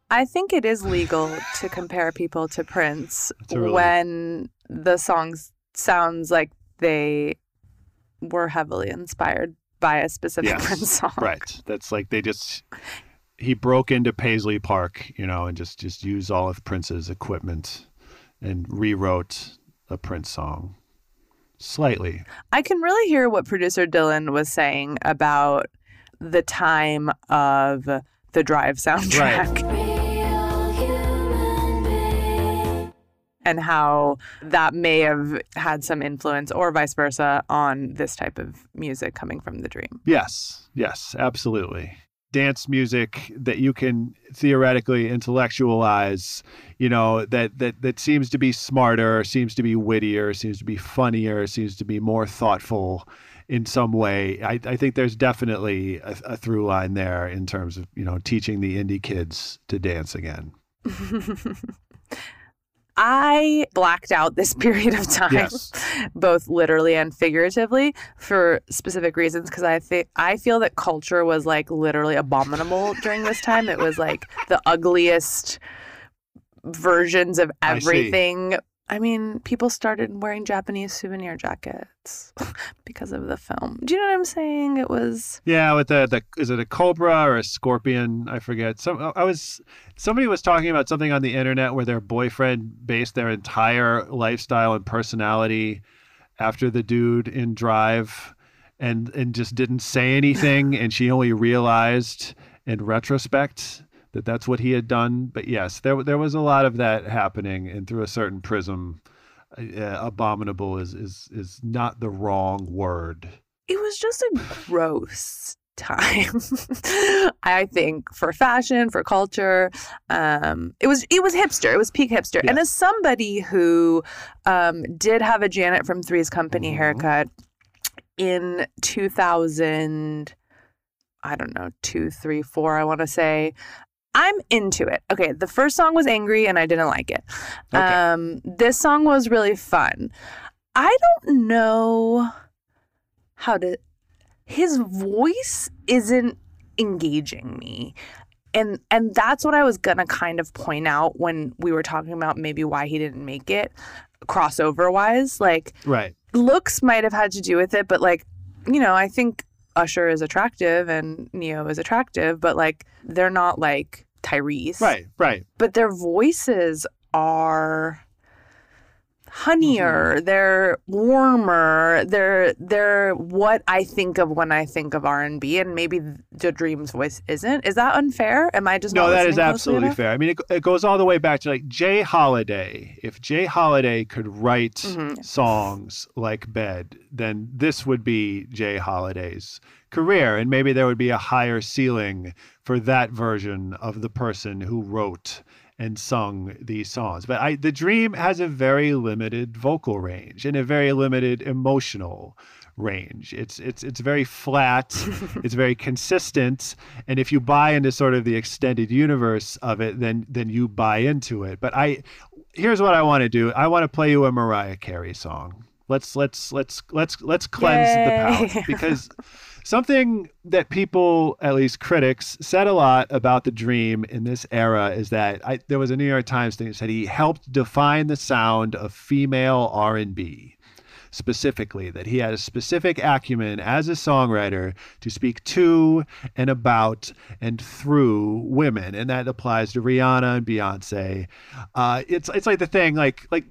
S2: I think it is legal to compare people to Prince
S3: really-
S2: when the song sounds like they were heavily inspired by a specific
S3: Yes,
S2: Prince song.
S3: Right. That's like they just he broke into Paisley Park, you know, and just just used all of Prince's equipment and rewrote a Prince song. slightly.
S2: I can really hear what producer Dylan was saying about the time of the Drive soundtrack and how that may have had some influence or vice versa on this type of music coming from the dream.
S3: Yes, yes, absolutely. Dance music that you can theoretically intellectualize, you know, that that that seems to be smarter, seems to be wittier, seems to be funnier, seems to be more thoughtful in some way. I, I think there's definitely a, a through line there in terms of, you know, teaching the indie kids to dance again.
S2: I blacked out this period of time,
S3: Yes.
S2: both literally and figuratively, for specific reasons. Because I think I feel that culture was like literally abominable during this time. It was like the ugliest versions of everything. I mean, people started wearing Japanese souvenir jackets because of the film. Do you know what I'm saying? It was
S3: Yeah, with the the is it a cobra or a scorpion? I forget. Some I was somebody was talking about something on the internet where their boyfriend based their entire lifestyle and personality after the dude in Drive, and and just didn't say anything, and she only realized in retrospect that that's what he had done. But yes, there there was a lot of that happening, and through a certain prism, uh, abominable is is is not the wrong word.
S2: it was just a gross time i think for fashion for culture um it was it was hipster it was peak hipster and as somebody who um did have a janet from three's company
S3: Mhm.
S2: haircut in 2000 i don't know two three four i want to say i'm into it. Okay the first song was angry and i didn't like it.
S3: Okay.
S2: um this song was really fun. I don't know how to his voice isn't engaging me. And and that's what i was gonna kind of point out when we were talking about maybe why he didn't make it crossover wise. Like
S3: Right.
S2: looks might have had to do with it but like you know i think usher is attractive and Ne-Yo is attractive but like they're not like tyrese
S3: Right, right.
S2: but their voices are honeyer they're warmer they're they're what i think of when i think of r&b and maybe the dream's voice isn't is that unfair am i just
S3: No, that is absolutely fair. I mean, it, it goes all the way back to like J. Holiday. If J. Holiday could write
S2: Mhm.
S3: songs like Bed, then this would be J. Holiday's career. And maybe there would be a higher ceiling for that version of the person who wrote and sung these songs. But I, the dream has a very limited vocal range and a very limited emotional range. It's it's it's very flat, it's very consistent, and if you buy into sort of the extended universe of it, then then you buy into it. But I here's what I want to do. I want to play you a Mariah Carey song. Let's let's let's let's let's cleanse the
S2: Yay.
S3: palate because something that people, at least critics, said a lot about the Dream in this era is that I, there was a New York Times thing that said he helped define the sound of female R and B specifically that he had a specific acumen as a songwriter to speak to and about and through women and that applies to rihanna and beyonce. Uh, it's it's like the thing like like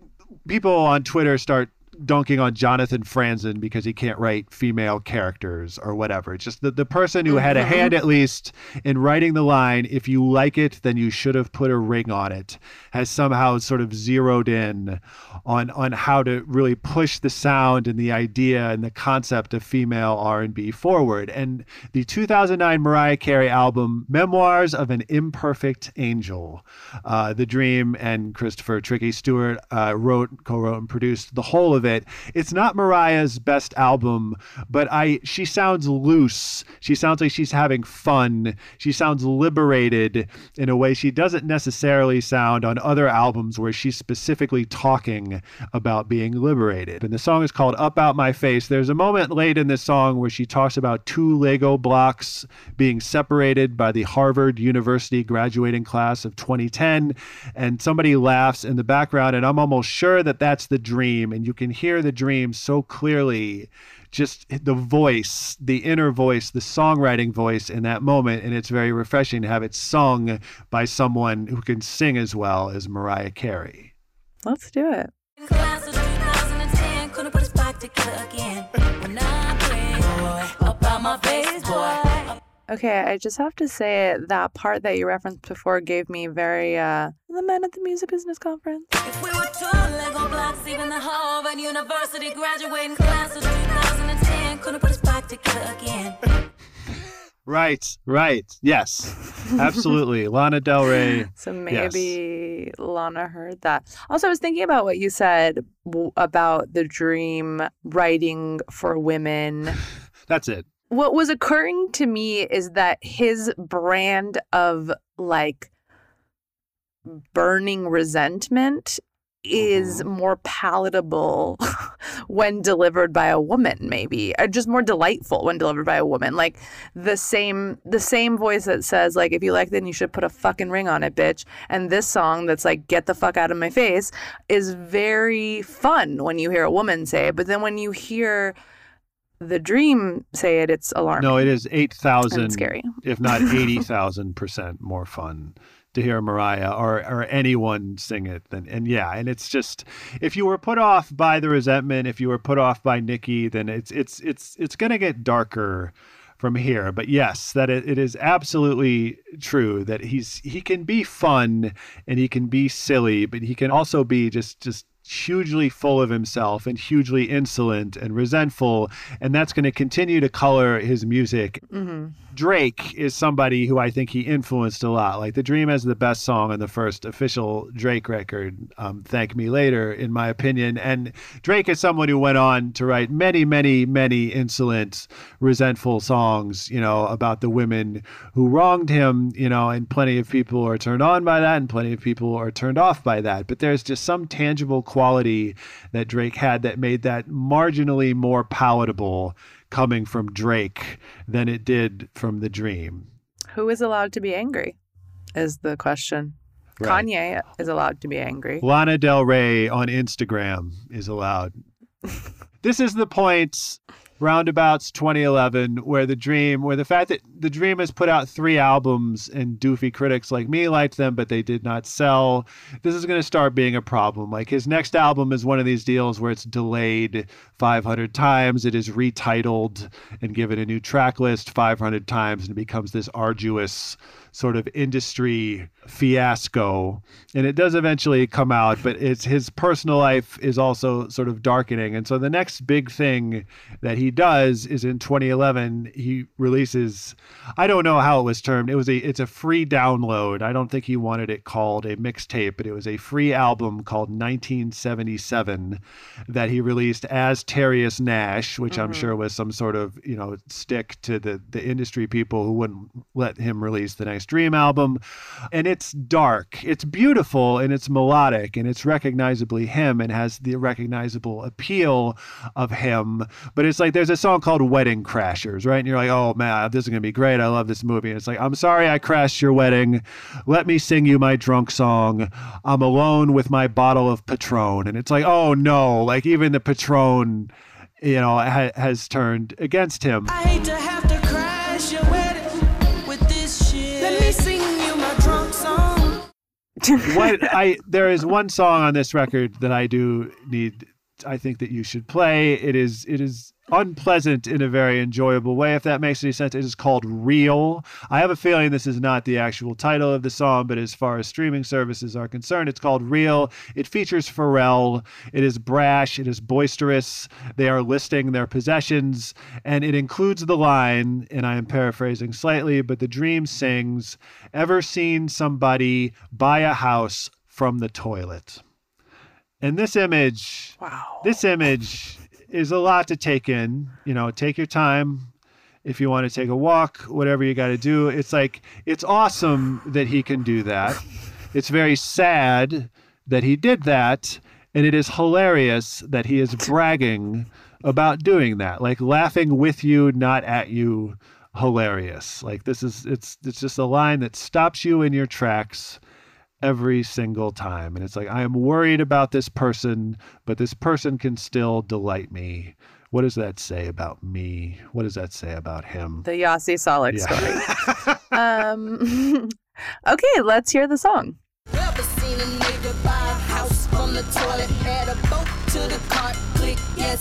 S3: people on twitter start dunking on Jonathan Franzen because he can't write female characters or whatever. It's just the, the person who had a hand at least in writing the line, if you like it, then you should have put a ring on it, has somehow sort of zeroed in on on how to really push the sound and the idea and the concept of female R&B forward. And the 2009 Mariah Carey album, Memoirs of an Imperfect Angel, uh, The Dream and Christopher Tricky Stewart uh, wrote, co-wrote, and produced the whole of it. It's not Mariah's best album, but I she sounds loose. She sounds like she's having fun. She sounds liberated in a way she doesn't necessarily sound on other albums where she's specifically talking about being liberated. And the song is called Up Out My Face. There's a moment late in this song where she talks about two Lego blocks being separated by the Harvard University graduating class of 2010 and somebody laughs in the background and I'm almost sure that that's the dream and you can hear the dream so clearly just the voice, the inner voice, the songwriting voice in that moment. And it's very refreshing to have it sung by someone who can sing as well as Mariah Carey.
S2: let's do it Okay, I just have to say that part that you referenced before gave me very uh the men at the music business conference.
S6: If we were two Lego blocks, even the Harvard University graduating class of 2010 couldn't put us back together again.
S3: Right, right. Yes, absolutely. Lana Del Rey.
S2: So maybe Lana heard that. Also, I was thinking about what you said w- about the dream writing for women.
S3: That's it.
S2: What was occurring to me is that his brand of like burning resentment is mm-hmm. more palatable when delivered by a woman maybe or just more delightful when delivered by a woman. Like the same the same voice that says like if you like then you should put a fucking ring on it bitch. And this song that's like get the fuck out of my face is very fun when you hear a woman say it but then when you hear the dream say it it's alarming
S3: No, it is eight
S2: and scary
S3: if not eighty thousand percent more fun to hear Mariah or or anyone sing it than and yeah, and it's just if you were put off by the resentment, if you were put off by Nikki, then it's it's it's it's gonna get darker from here. But yes, that it, it is absolutely true that he's he can be fun and he can be silly, but he can also be just just hugely full of himself and hugely insolent and resentful and that's going to continue to color his music
S2: hmm
S3: Drake is somebody who I think he influenced a lot. Like The Dream has the best song on the first official Drake record, um, Thank Me Later, in my opinion. And Drake is someone who went on to write many, many, many insolent, resentful songs, you know, about the women who wronged him, you know, and plenty of people are turned on by that and plenty of people are turned off by that. But there's just some tangible quality that Drake had that made that marginally more palatable coming from Drake than it did from the dream.
S2: who is allowed to be angry is the question
S3: Right.
S2: kanye is allowed to be angry
S3: Lana Del Rey on Instagram is allowed. this is the point roundabouts 2011 where the dream where the fact that the dream has put out three albums and doofy critics like me liked them but they did not sell this is going to start being a problem. Like his next album is one of these deals where it's delayed 500 times it is retitled and given a new track list 500 times and it becomes this arduous sort of industry fiasco. And it does eventually come out but it's his personal life is also sort of darkening. And so the next big thing that he does is in 2011 he releases i don't know how it was termed. It was a it's a free download. I don't think he wanted it called a mixtape but it was a free album called 1977 that he released as Terius Nash which i'm mm-hmm. sure was some sort of you know stick to the the industry people who wouldn't let him release the next dream album and it's dark it's beautiful and it's melodic and it's recognizably him and has the recognizable appeal of him. But it's like there's a song called wedding crashers right? And you're like oh man this is going to be great. I love this movie. And it's like i'm sorry i crashed your wedding. Let me sing you my drunk song. I'm alone with my bottle of patron. And it's like oh no. Like even the patron you know ha- has turned against him.
S4: I hate to have to crash
S3: what I there is one song on this record that I do need I think that you should play. It is it is unpleasant in a very enjoyable way if that makes any sense. It is called Real. I have a feeling this is not the actual title of the song, but as far as streaming services are concerned, it's called Real. It features Pharrell. It is brash, it is boisterous. They are listing their possessions and it includes the line and I am paraphrasing slightly, but the dream sings, "Ever seen somebody buy a house from the toilet?" And this image,
S2: wow
S3: this image is a lot to take in. You know, take your time if you want to take a walk, whatever you got to do. It's like, it's awesome that he can do that. It's very sad that he did that. And it is hilarious that he is bragging about doing that, like laughing with you, not at you. Hilarious. Like this is it's it's just a line that stops you in your tracks every single time. And it's like, I am worried about this person, but this person can still delight me. What does that say about me? What does that say about him?
S2: the yasi Solid
S3: Yeah.
S2: story um okay let's hear the song
S4: Ever seen a nigga buy a house from the toilet? Add a boat to the cart, click yes.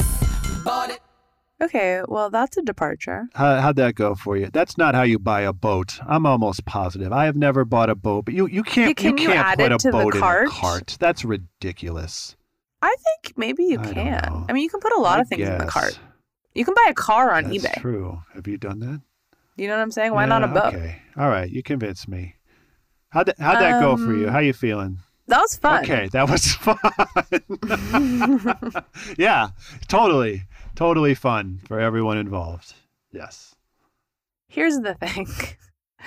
S2: Okay, well, that's a departure.
S3: How, how'd that go for you? That's not how you buy a boat. I'm almost positive. I have never bought a boat, but you, you can't
S2: Yeah, can you
S3: can't
S2: add
S3: put
S2: it
S3: a boat in
S2: cart?
S3: a cart. That's ridiculous.
S2: I think maybe you
S3: I
S2: can. I mean, you can put a lot
S3: I
S2: of things in the cart. You can buy a car on
S3: That's
S2: eBay.
S3: true. Have you done that?
S2: You know what I'm saying? Why not a boat?
S3: Okay. All right. You convinced me. How'd that, how'd that go for you?
S2: Um,
S3: How you feeling?
S2: That was fun.
S3: Okay, that was fun. yeah, totally, totally fun for everyone involved. Yes.
S2: Here's the thing.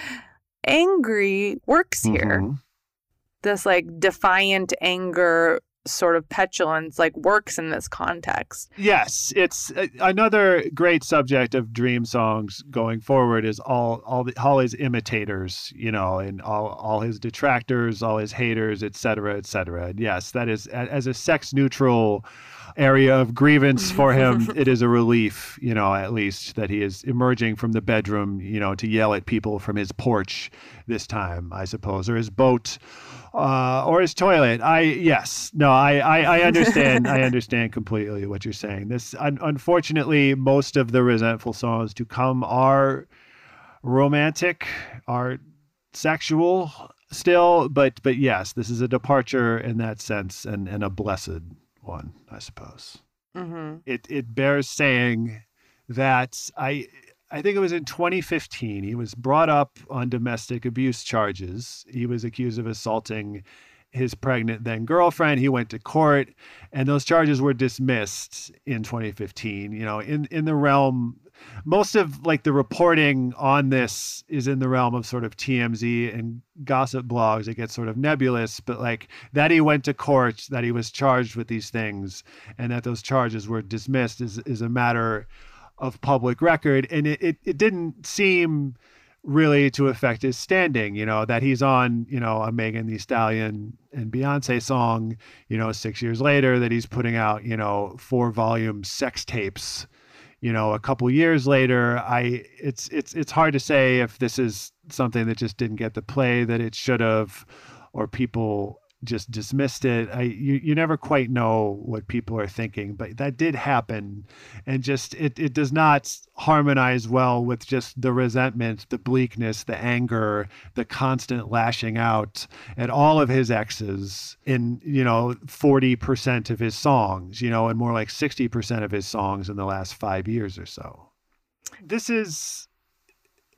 S2: Angry works here.
S3: Mhm.
S2: This like defiant anger sort of petulance like works in this context.
S3: Yes, it's uh, another great subject of dream songs going forward is all all the, all his imitators, you know, and all all his detractors, all his haters, et cetera, et cetera. And yes, that is a- as a sex neutral area of grievance for him, it is a relief, you know, at least that he is emerging from the bedroom, you know, to yell at people from his porch this time, I suppose, or his boat uh, or his toilet. I yes, no, I I, I understand. I understand completely what you're saying. This un- unfortunately, most of the resentful songs to come are romantic, are sexual still, but but yes, this is a departure in that sense, and and a blessed one, I suppose
S2: Mm-hmm.
S3: it it bears saying that I I think it was in 2015 he was brought up on domestic abuse charges. He was accused of assaulting his pregnant then girlfriend. He went to court and those charges were dismissed in 2015. You know, in in the realm most of like the reporting on this is in the realm of sort of TMZ and gossip blogs. It gets sort of nebulous, but like that he went to court, that he was charged with these things, and that those charges were dismissed is is a matter of public record. And it, it, it didn't seem really to affect his standing, you know, that he's on, you know, a Megan Thee Stallion and Beyonce song, you know, six years later, that he's putting out, you know, four volume sex tapes you know a couple years later i it's it's it's hard to say if this is something that just didn't get the play that it should have or people just dismissed it. I you, you never quite know what people are thinking but that did happen. And just it, it does not harmonize well with just the resentment the bleakness the anger the constant lashing out at all of his exes in you know 40% of his songs you know and more like 60% of his songs in the last five years or so. This is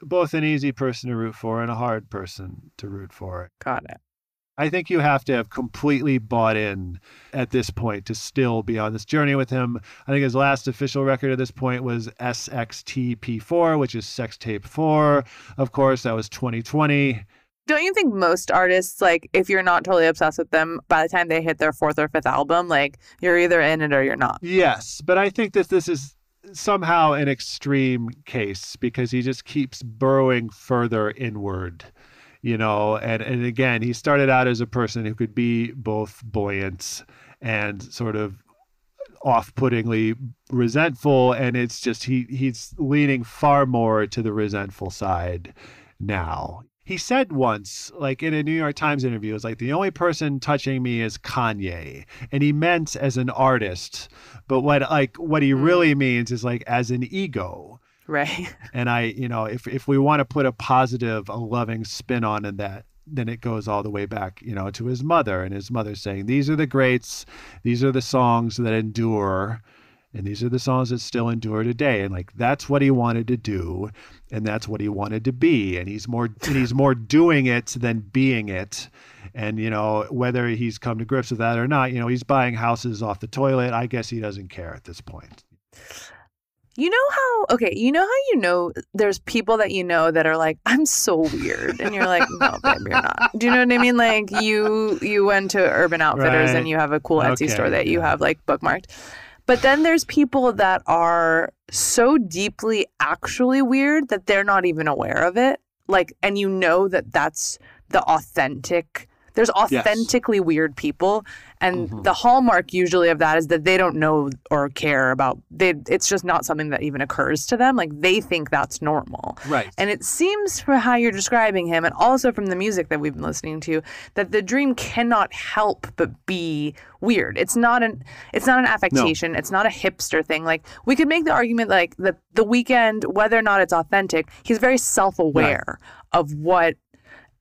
S3: both an easy person to root for and a hard person to root for.
S2: Got it.
S3: I think you have to have completely bought in at this point to still be on this journey with him. I think his last official record at this point was SXTP4, which is Sex Tape 4. Of course, that was 2020.
S2: Don't you think most artists, like, if you're not totally obsessed with them, by the time they hit their fourth or fifth album, like, you're either in it or you're not?
S3: Yes, but I think that this is somehow an extreme case because he just keeps burrowing further inward. You know, and, and again, he started out as a person who could be both buoyant and sort of off-puttingly resentful and it's just he he's leaning far more to the resentful side now. He said once like in a new york times interview it's like the only person touching me is kanye and he meant as an artist but what like what he mm. really means is like as an ego
S2: Right.
S3: and i you know if if we want to put a positive a loving spin on in that then it goes all the way back you know to his mother and his mother saying these are the greats. These are the songs that endure and these are the songs that still endure today. And like that's what he wanted to do and that's what he wanted to be and he's more and he's more doing it than being it. And you know whether he's come to grips with that or not you know he's buying houses off the toilet. I guess he doesn't care at this point
S2: You know how, okay, you know how you know there's people that you know that are like, I'm so weird. And you're like, no, babe, you're not. Do you know what I mean? Like, you you went to Urban Outfitters
S3: Right.
S2: and you have a cool Etsy
S3: Okay,
S2: store that you have like bookmarked. But then there's people that are so deeply actually weird that they're not even aware of it. Like, and you know that that's the authentic, There's authentically weird people, and
S3: Mm-hmm.
S2: the hallmark usually of that is that they don't know or care about. They, it's just not something that even occurs to them. Like they think that's normal.
S3: Right.
S2: And it seems from how you're describing him, and also from the music that we've been listening to, that the dream cannot help but be weird. It's not an it's not an affectation. It's not a hipster thing. Like we could make the argument like the the Weeknd, whether or not it's authentic, he's very self aware of what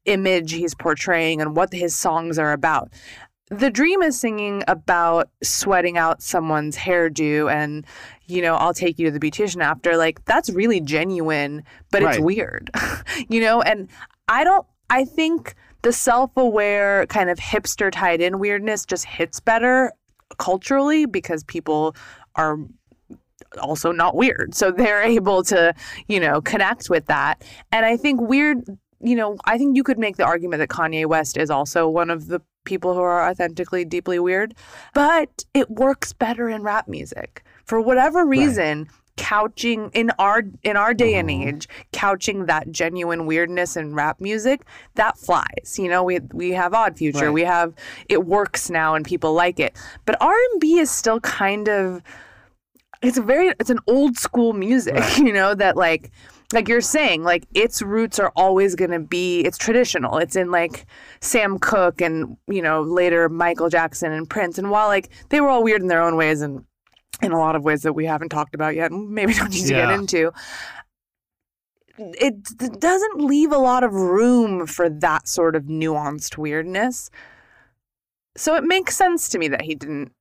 S2: image he's portraying and what his songs are about. The Dream is singing about sweating out someone's hairdo and, you know, I'll take you to the beautician after. Like, that's really genuine, but it's weird, you know? And I don't, I think the self aware kind of hipster tied in weirdness just hits better culturally because people are also not weird. So they're able to, you know, connect with that. And I think weird, you know, I think you could make the argument that Kanye West is also one of the people who are authentically deeply weird, but it works better in rap music. For whatever reason, couching in our in our day and mm-hmm. age, couching that genuine weirdness in rap music, that flies. You know, we we have Odd Future,
S3: Right.
S2: we have it works now and people like it. But R&B is still kind of it's a very it's an old school music you know that like like you're saying like its roots are always going to be it's traditional. It's in like sam cooke and you know later michael jackson and prince. And while like they were all weird in their own ways and in a lot of ways that we haven't talked about yet and maybe don't need to
S3: Yeah.
S2: get into it doesn't leave a lot of room for that sort of nuanced weirdness. So it makes sense to me that he didn't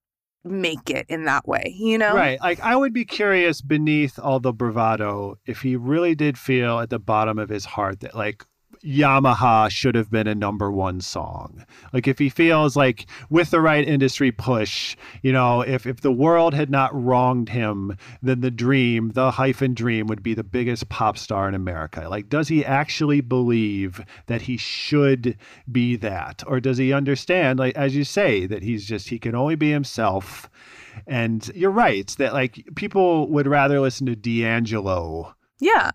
S2: make it in that way you know
S3: Right. Like I would be curious beneath all the bravado if he really did feel at the bottom of his heart that like Yamaha should have been a number one song. Like if he feels like with the right industry push, you know, if if the world had not wronged him, then the dream, the hyphen dream would be the biggest pop star in America. Like does he actually believe that he should be that? Or does he understand, like as you say, that he's just he can only be himself? And you're right that like people would rather listen to D'Angelo
S2: yeah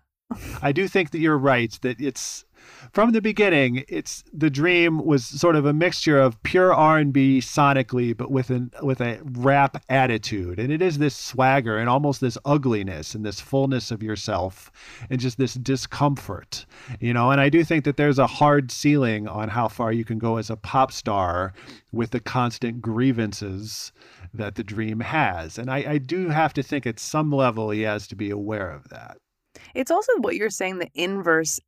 S3: I do think that you're right that it's from the beginning it's the dream was sort of a mixture of pure R&B sonically but with an with a rap attitude. And it is this swagger and almost this ugliness and this fullness of yourself and just this discomfort you know? And I do think that there's a hard ceiling on how far you can go as a pop star with the constant grievances that the dream has. And I, I do have to think at some level he has to be aware of that.
S2: It's also what you're saying the inverse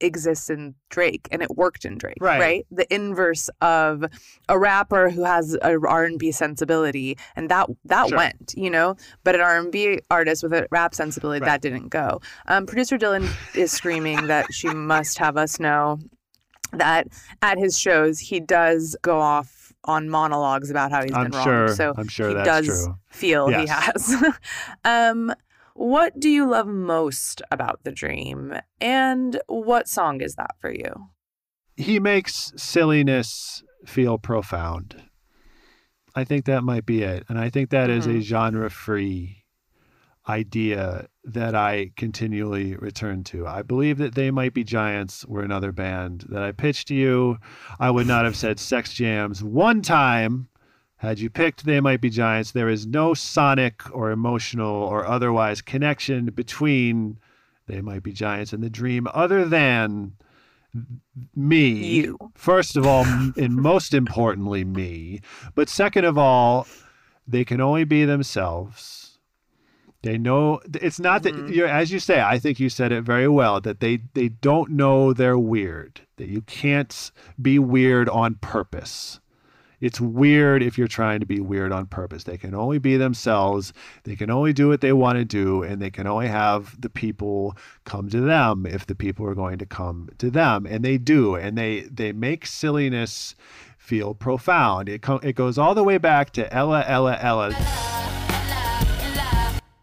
S2: exists in Drake and it worked in Drake,
S3: Right.
S2: The inverse of a rapper who has a R&B sensibility and that that
S3: Sure.
S2: went, you know, but an R&B artist with a rap sensibility
S3: Right.
S2: that didn't go. Um, producer Dylan is screaming that she must have us know that at his shows he does go off on monologues about how he's
S3: I'm
S2: been
S3: sure-
S2: wrong. So
S3: I'm sure
S2: he
S3: that's
S2: does
S3: true.
S2: feel he has. um, what do you love most about the dream, and what song is that for you?
S3: he makes silliness feel profound. I think that might be it. And I think that is
S2: Mhm.
S3: a genre free idea that I continually return to. I believe that They Might Be Giants were another band that I pitched to you. I would not have said Sex Jams one time had you picked They Might Be Giants. There is no sonic or emotional or otherwise connection between They Might Be Giants and the Dream other than me
S2: You.
S3: first of all and most importantly me but second of all they can only be themselves they know it's not that
S2: Mhm.
S3: you're as you say i think you said it very well that they they don't know they're weird that you can't be weird on purpose it's weird if you're trying to be weird on purpose. They can only be themselves. They can only do what they want to do, and they can only have the people come to them if the people are going to come to them, and they do. And they they make silliness feel profound. It co- it goes all the way back to Ella Ella Ella.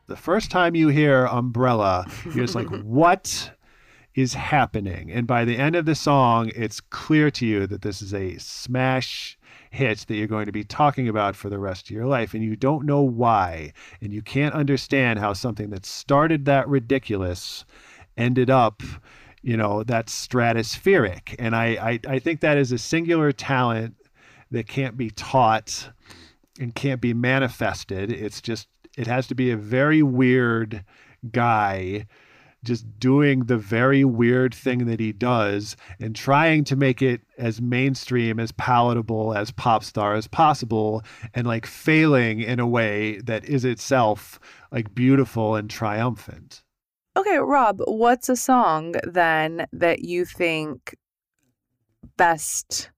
S3: The first time you hear Umbrella, you're just like, what? is happening. And by the end of the song, it's clear to you that this is a smash hit that you're going to be talking about for the rest of your life. And you don't know why. And you can't understand how something that started that ridiculous ended up you know, that's stratospheric. And I, I, I think that is a singular talent that can't be taught and can't be manifested. It's just, it has to be a very weird guy just doing the very weird thing that he does and trying to make it as mainstream as palatable as pop star as possible and like failing in a way that is itself like beautiful and triumphant.
S2: Okay, Rob, what's a song then that you think best,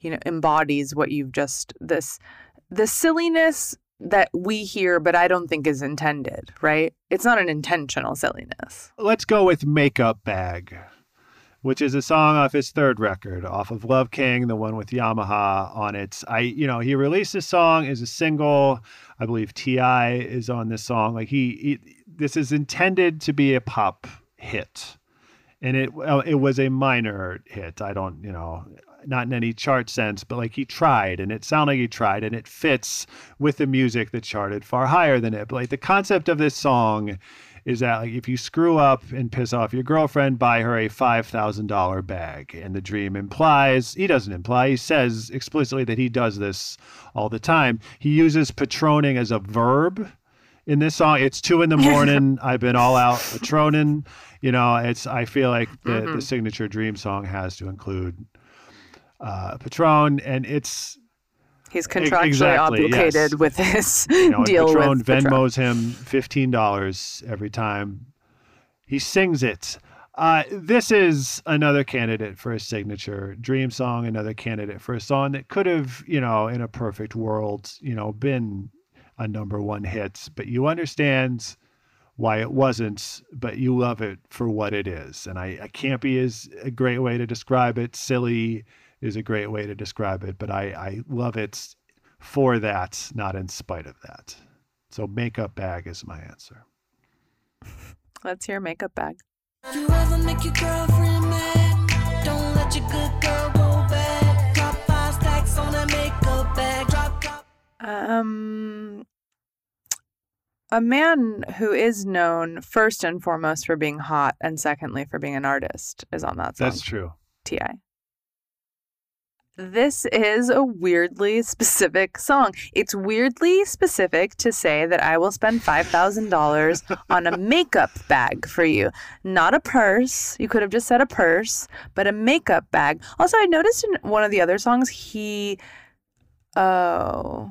S2: you know, embodies what you've just this the silliness that we hear, but I don't think is intended, right? It's not an intentional silliness.
S3: let's go with makeup bag which is a song off his third record off of love king the one with yamaha on it. I you know he released this song as a single. I believe T.I. is on this song. Like he, he this is intended to be a pop hit. And it it was a minor hit. I don't you know not in any chart sense but like he tried and it sounded like he tried and it fits with the music that charted far higher than it but like the concept of this song is that like if you screw up and piss off your girlfriend, buy her a five thousand dollar bag. And the dream implies he doesn't imply, he says explicitly that he does this all the time. He uses patroning as a verb in this song. It's two in the morning. I've been all out patroning. You know, it's I feel like the, the mm-hmm. signature dream song has to include uh Patron and it's
S2: He's contractually
S3: exactly,
S2: obligated
S3: yes.
S2: with his
S3: you know,
S2: deal
S3: Patron
S2: with Patron.
S3: Venmos him fifteen dollars every time he sings it. Uh, this is another candidate for a signature dream song. Another candidate for a song that could have, you know, in a perfect world, you know, been a number one hit. But you understand why it wasn't. But you love it for what it is. And I, I be as a great way to describe it. Silly is a great way to describe it. But I, I love it for that, not in spite of that. So makeup bag is my answer.
S2: Let's hear makeup bag.
S6: You ever make your girlfriend mad? Don't let your good girl go bad. Drop five stacks on that makeup bag. Drop, drop.
S2: Um, a man who is known first and foremost for being hot, and secondly for being an artist, is on that song.
S3: That's true.
S2: T.I. This is a weirdly specific song. It's weirdly specific to say that I will spend $5,000 on a makeup bag for you. Not a purse. You could have just said a purse, but a makeup bag. Also, I noticed in one of the other songs, he. Oh.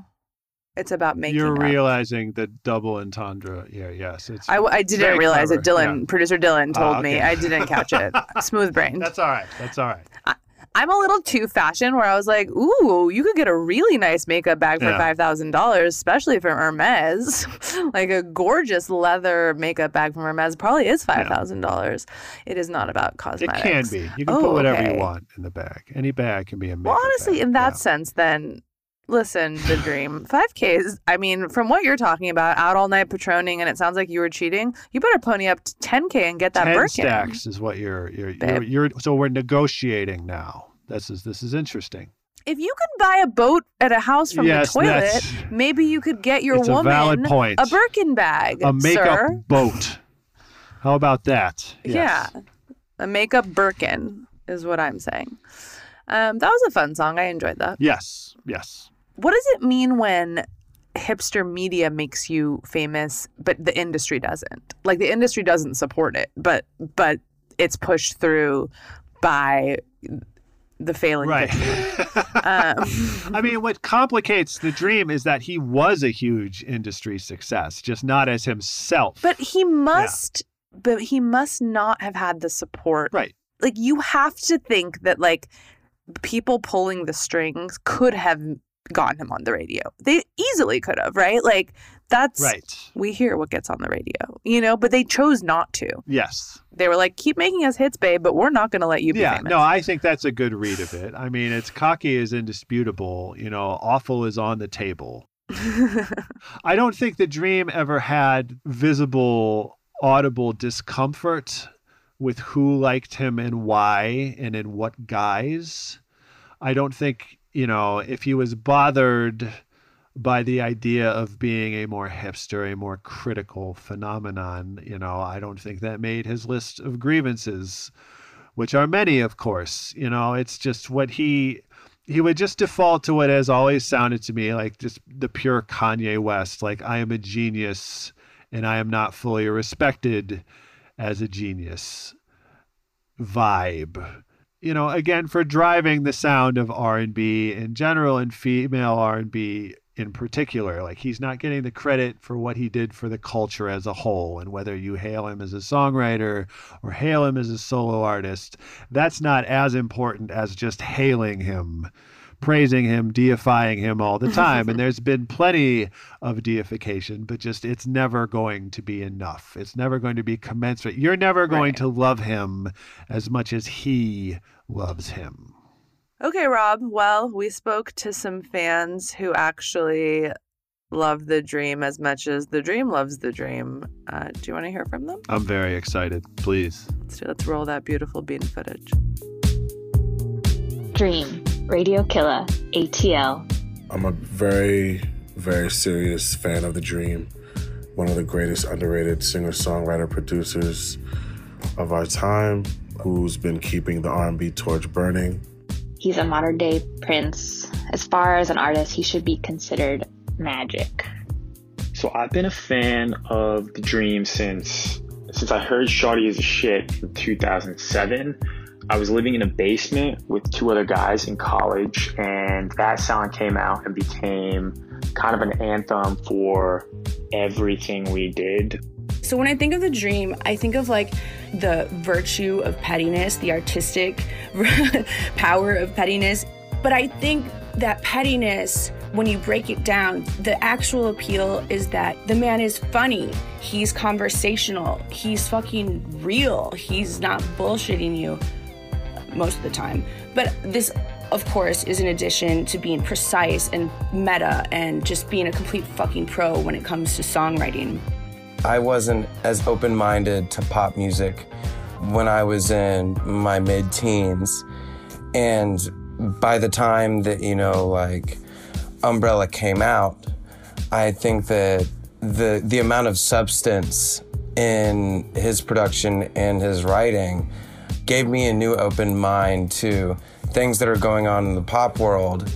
S2: It's about making
S3: You're
S2: up.
S3: realizing the double entendre. Yeah, yes. It's
S2: I, I didn't realize it. Dylan,
S3: yeah.
S2: producer Dylan, told
S3: Ah,
S2: me. I didn't catch it. Smooth brain.
S3: That's all right. That's all right.
S2: I'm a little too fashion where I was like, ooh, you could get a really nice makeup bag for
S3: Yeah.
S2: five thousand dollars, especially from Hermes. like a gorgeous leather makeup bag from Hermes probably is five thousand dollars. It is not about cosmetics.
S3: It can be. You can
S2: Oh,
S3: put whatever
S2: okay.
S3: you want in the bag. Any bag can be a makeup
S2: Well, honestly,
S3: bag.
S2: in that
S3: Yeah.
S2: sense, then listen, the dream. Five K is I mean, from what you're talking about, out all night patroning and it sounds like you were cheating, you better pony up to ten K and get that
S3: 10
S2: Birkin.
S3: stacks is what you're you're, you're you're so we're negotiating now. This is this is interesting.
S2: If you could buy a boat at a house from
S3: Yes,
S2: the toilet, maybe you could get your
S3: It's a
S2: woman
S3: valid point.
S2: a Birkin bag,
S3: A makeup
S2: sir.
S3: boat. How about that? Yes.
S2: Yeah, a makeup Birkin is what I'm saying. Um, that was a fun song. I enjoyed that.
S3: Yes. Yes.
S2: What does it mean when hipster media makes you famous, but the industry doesn't? Like the industry doesn't support it, but but it's pushed through by the failing.
S3: Right.
S2: Um,
S3: I mean, what complicates the dream is that he was a huge industry success, just not as himself.
S2: But he must but he must not have had the support.
S3: right.
S2: Like you have to think that like people pulling the strings could have gotten him on the radio. They easily could have, right? Like that's
S3: Right.
S2: we hear what gets on the radio, you know, but they chose not to.
S3: Yes.
S2: They were like, keep making us hits, babe, but we're not going to let you be
S3: yeah.
S2: famous.
S3: No, I think that's a good read of it. I mean, it's cocky is indisputable. You know, awful is on the table. I don't think the dream ever had visible, audible discomfort with who liked him and why and in what guise. I don't think, you know, if he was bothered by the idea of being a more hipster, a more critical phenomenon. You know, I don't think that made his list of grievances, which are many, of course. You know, it's just what he he would just default to what has always sounded to me like just the pure Kanye West, like I am a genius and I am not fully respected as a genius vibe. You know, again for driving the sound of R&B in general and female R&B in particular. Like he's not getting the credit for what he did for the culture as a whole. And whether you hail him as a songwriter or hail him as a solo artist, that's not as important as just hailing him, praising him, deifying him all the time. and there's been plenty of deification, but just it's never going to be enough. It's never going to be commensurate. You're never going
S2: Right.
S3: to love him as much as he loves him.
S2: Okay, Rob. Well, we spoke to some fans who actually love the dream as much as the dream loves the dream. Uh, do you want to hear from them?
S3: I'm very excited. Please.
S2: Let's, do, let's roll that beautiful bean footage.
S7: Dream, Radio Killer, ATL.
S8: I'm a very, very serious fan of The Dream. One of the greatest underrated singer, songwriter, producers of our time, who's been keeping the R&B torch burning.
S7: He's a modern day prince. As far as an artist, he should be considered magic.
S9: So I've been a fan of The Dream since since I heard Shawty is a shit in 2007. I was living in a basement with two other guys in college, and that song came out and became kind of an anthem for everything we did.
S10: So when I think of the dream, I think of like the virtue of pettiness, the artistic power of pettiness. But I think that pettiness, when you break it down, the actual appeal is that the man is funny. He's conversational. He's fucking real. He's not bullshitting you most of the time. But this, of course, is in addition to being precise and meta and just being a complete fucking pro when it comes to songwriting.
S11: I wasn't as open minded to pop music when I was in my mid teens. And by the time that, you know, like Umbrella came out, I think that the, the amount of substance in his production and his writing gave me a new open mind to things that are going on in the pop world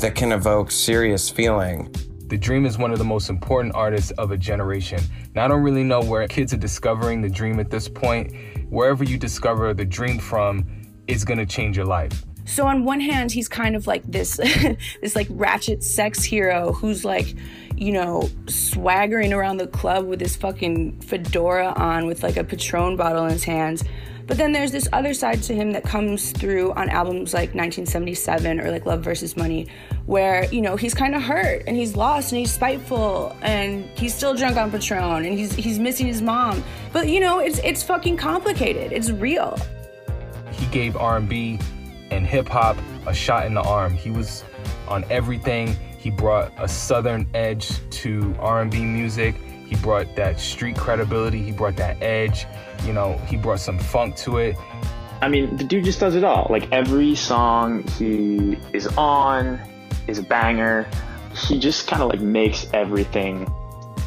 S11: that can evoke serious feeling.
S12: The Dream is one of the most important artists of a generation. Now, I don't really know where kids are discovering the Dream at this point. Wherever you discover the Dream from, it's gonna change your life.
S10: So on one hand, he's kind of like this this like ratchet sex hero who's like, you know, swaggering around the club with his fucking fedora on with like a Patron bottle in his hands. But then there's this other side to him that comes through on albums like 1977 or like Love versus Money, where, you know, he's kind of hurt and he's lost and he's spiteful and he's still drunk on Patron and he's he's missing his mom. But you know, it's it's fucking complicated. It's real.
S12: He gave R&B and hip hop a shot in the arm. He was on everything. He brought a southern edge to R&B music. He brought that street credibility. He brought that edge. You know, he brought some funk to it.
S9: I mean, the dude just does it all. Like every song he is on is a banger. He just kind of like makes everything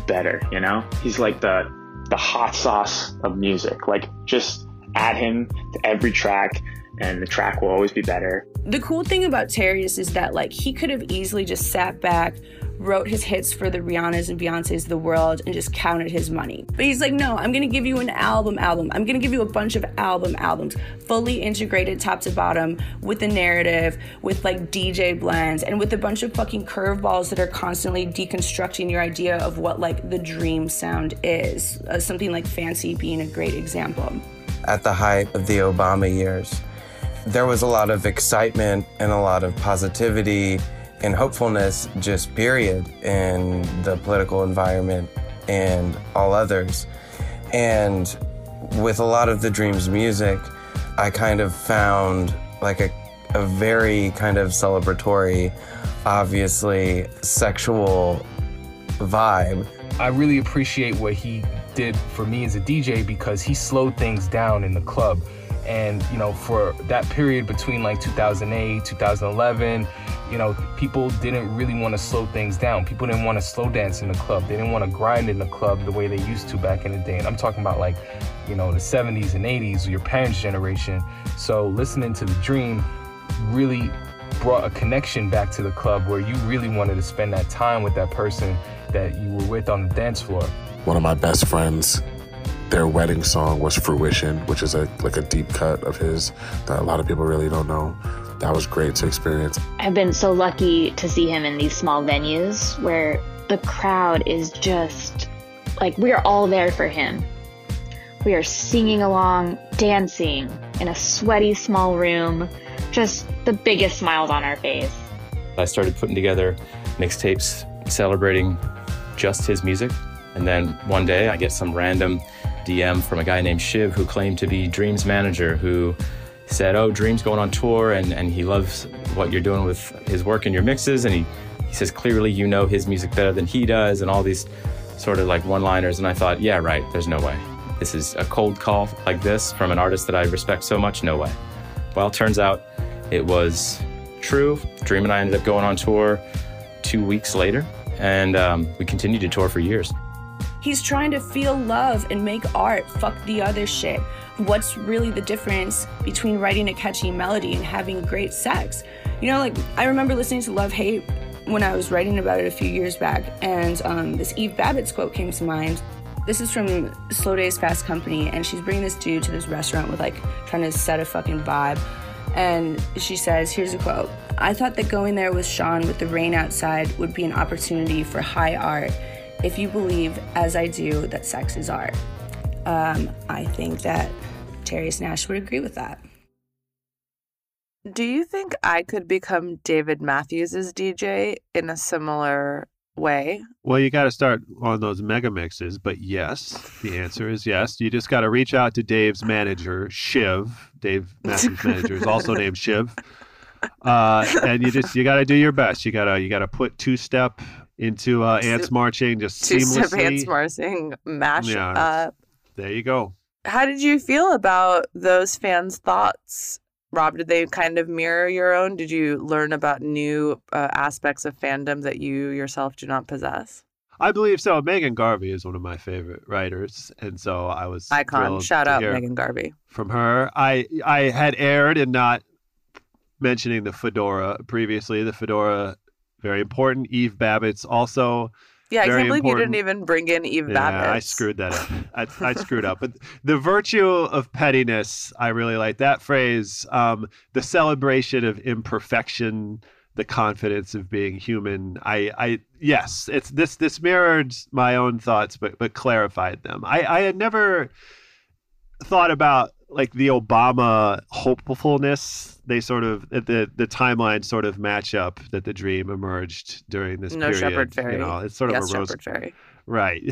S9: better, you know? He's like the the hot sauce of music. Like just add him to every track and the track will always be better.
S10: The cool thing about Terius is that like he could have easily just sat back, wrote his hits for the Rihannas and Beyonces of the world and just counted his money. But he's like, no, I'm gonna give you an album album. I'm gonna give you a bunch of album albums, fully integrated top to bottom with a narrative, with like DJ blends, and with a bunch of fucking curveballs that are constantly deconstructing your idea of what like the dream sound is. Uh, something like Fancy being a great example.
S11: At the height of the Obama years, there was a lot of excitement and a lot of positivity and hopefulness, just period, in the political environment and all others. And with a lot of the Dreams music, I kind of found like a, a very kind of celebratory, obviously sexual vibe.
S12: I really appreciate what he did for me as a DJ because he slowed things down in the club. And, you know, for that period between like 2008, 2011, you know, people didn't really want to slow things down. People didn't want to slow dance in the club. They didn't want to grind in the club the way they used to back in the day. And I'm talking about like, you know, the 70s and 80s, your parents' generation. So listening to The Dream really brought a connection back to the club where you really wanted to spend that time with that person that you were with on the dance floor.
S8: One of my best friends, their wedding song was Fruition, which is a like a deep cut of his that a lot of people really don't know. That was great to experience.
S7: I've been so lucky to see him in these small venues where the crowd is just like we are all there for him. We are singing along, dancing in a sweaty small room, just the biggest smiles on our face.
S13: I started putting together mixtapes celebrating just his music. And then one day I get some random DM from a guy named Shiv who claimed to be Dream's manager who said, Oh, Dream's going on tour and, and he loves what you're doing with his work and your mixes. And he, he says, Clearly you know his music better than he does, and all these sort of like one liners. And I thought, Yeah, right, there's no way. This is a cold call like this from an artist that I respect so much, no way. Well, turns out it was true. Dream and I ended up going on tour two weeks later, and um, we continued to tour for years.
S10: He's trying to feel love and make art. Fuck the other shit. What's really the difference between writing a catchy melody and having great sex? You know, like I remember listening to Love Hate when I was writing about it a few years back, and um, this Eve Babitz quote came to mind. This is from Slow Days Fast Company, and she's bringing this dude to this restaurant with like trying to set a fucking vibe. And she says, here's a quote I thought that going there with Sean with the rain outside would be an opportunity for high art if you believe, as I do, that sex is art. Um, I think that Terry Nash would agree with that.
S2: Do you think I could become David Matthews' DJ in a similar way?
S3: Well, you got to start on those mega mixes, but yes, the answer is yes. You just got to reach out to Dave's manager, Shiv. Dave Matthews' manager is also named Shiv. Uh, and you just you got to do your best. You gotta you gotta put two step into uh, ants marching just
S2: Two
S3: seamlessly.
S2: ants marching mash
S3: Yeah.
S2: up.
S3: There you go.
S2: How did you feel about those fans' thoughts? Rob, did they kind of mirror your own? Did you learn about new uh, aspects of fandom that you yourself do not possess?
S3: I believe so. Megan Garvey is one of my favorite writers, and so I was
S2: Icon. Shout out Megan Garvey.
S3: from her. I I had aired in not mentioning the fedora previously. The fedora very important. Eve Babitz also
S2: Yeah, I can't believe
S3: important.
S2: you didn't even bring in Eve
S3: Yeah,
S2: Babbitt.
S3: I screwed that up. I, I screwed up. But the virtue of pettiness, I really like that phrase. Um, the celebration of imperfection, the confidence of being human. I, I, yes, it's this. This mirrored my own thoughts, but but clarified them. I, I had never thought about like the Obama hopefulness. They sort of the the timeline sort of match up that the dream emerged during this
S2: no
S3: period.
S2: Shepard Fairey.
S3: You know, it's sort
S2: yes,
S3: of a rose
S2: Shepard Fairey.
S3: Right.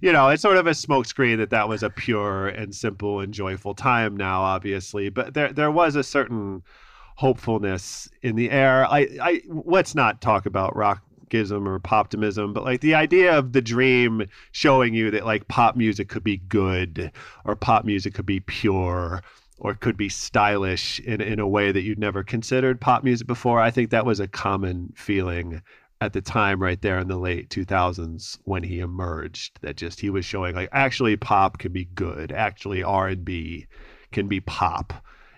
S3: you know, it's sort of a smokescreen that that was a pure and simple and joyful time now, obviously. But there there was a certain hopefulness in the air. I, I let's not talk about rockism or poptimism, but like the idea of the dream showing you that like pop music could be good or pop music could be pure or could be stylish in, in a way that you'd never considered pop music before. I think that was a common feeling at the time right there in the late 2000s when he emerged that just he was showing like actually pop can be good actually r&b can be pop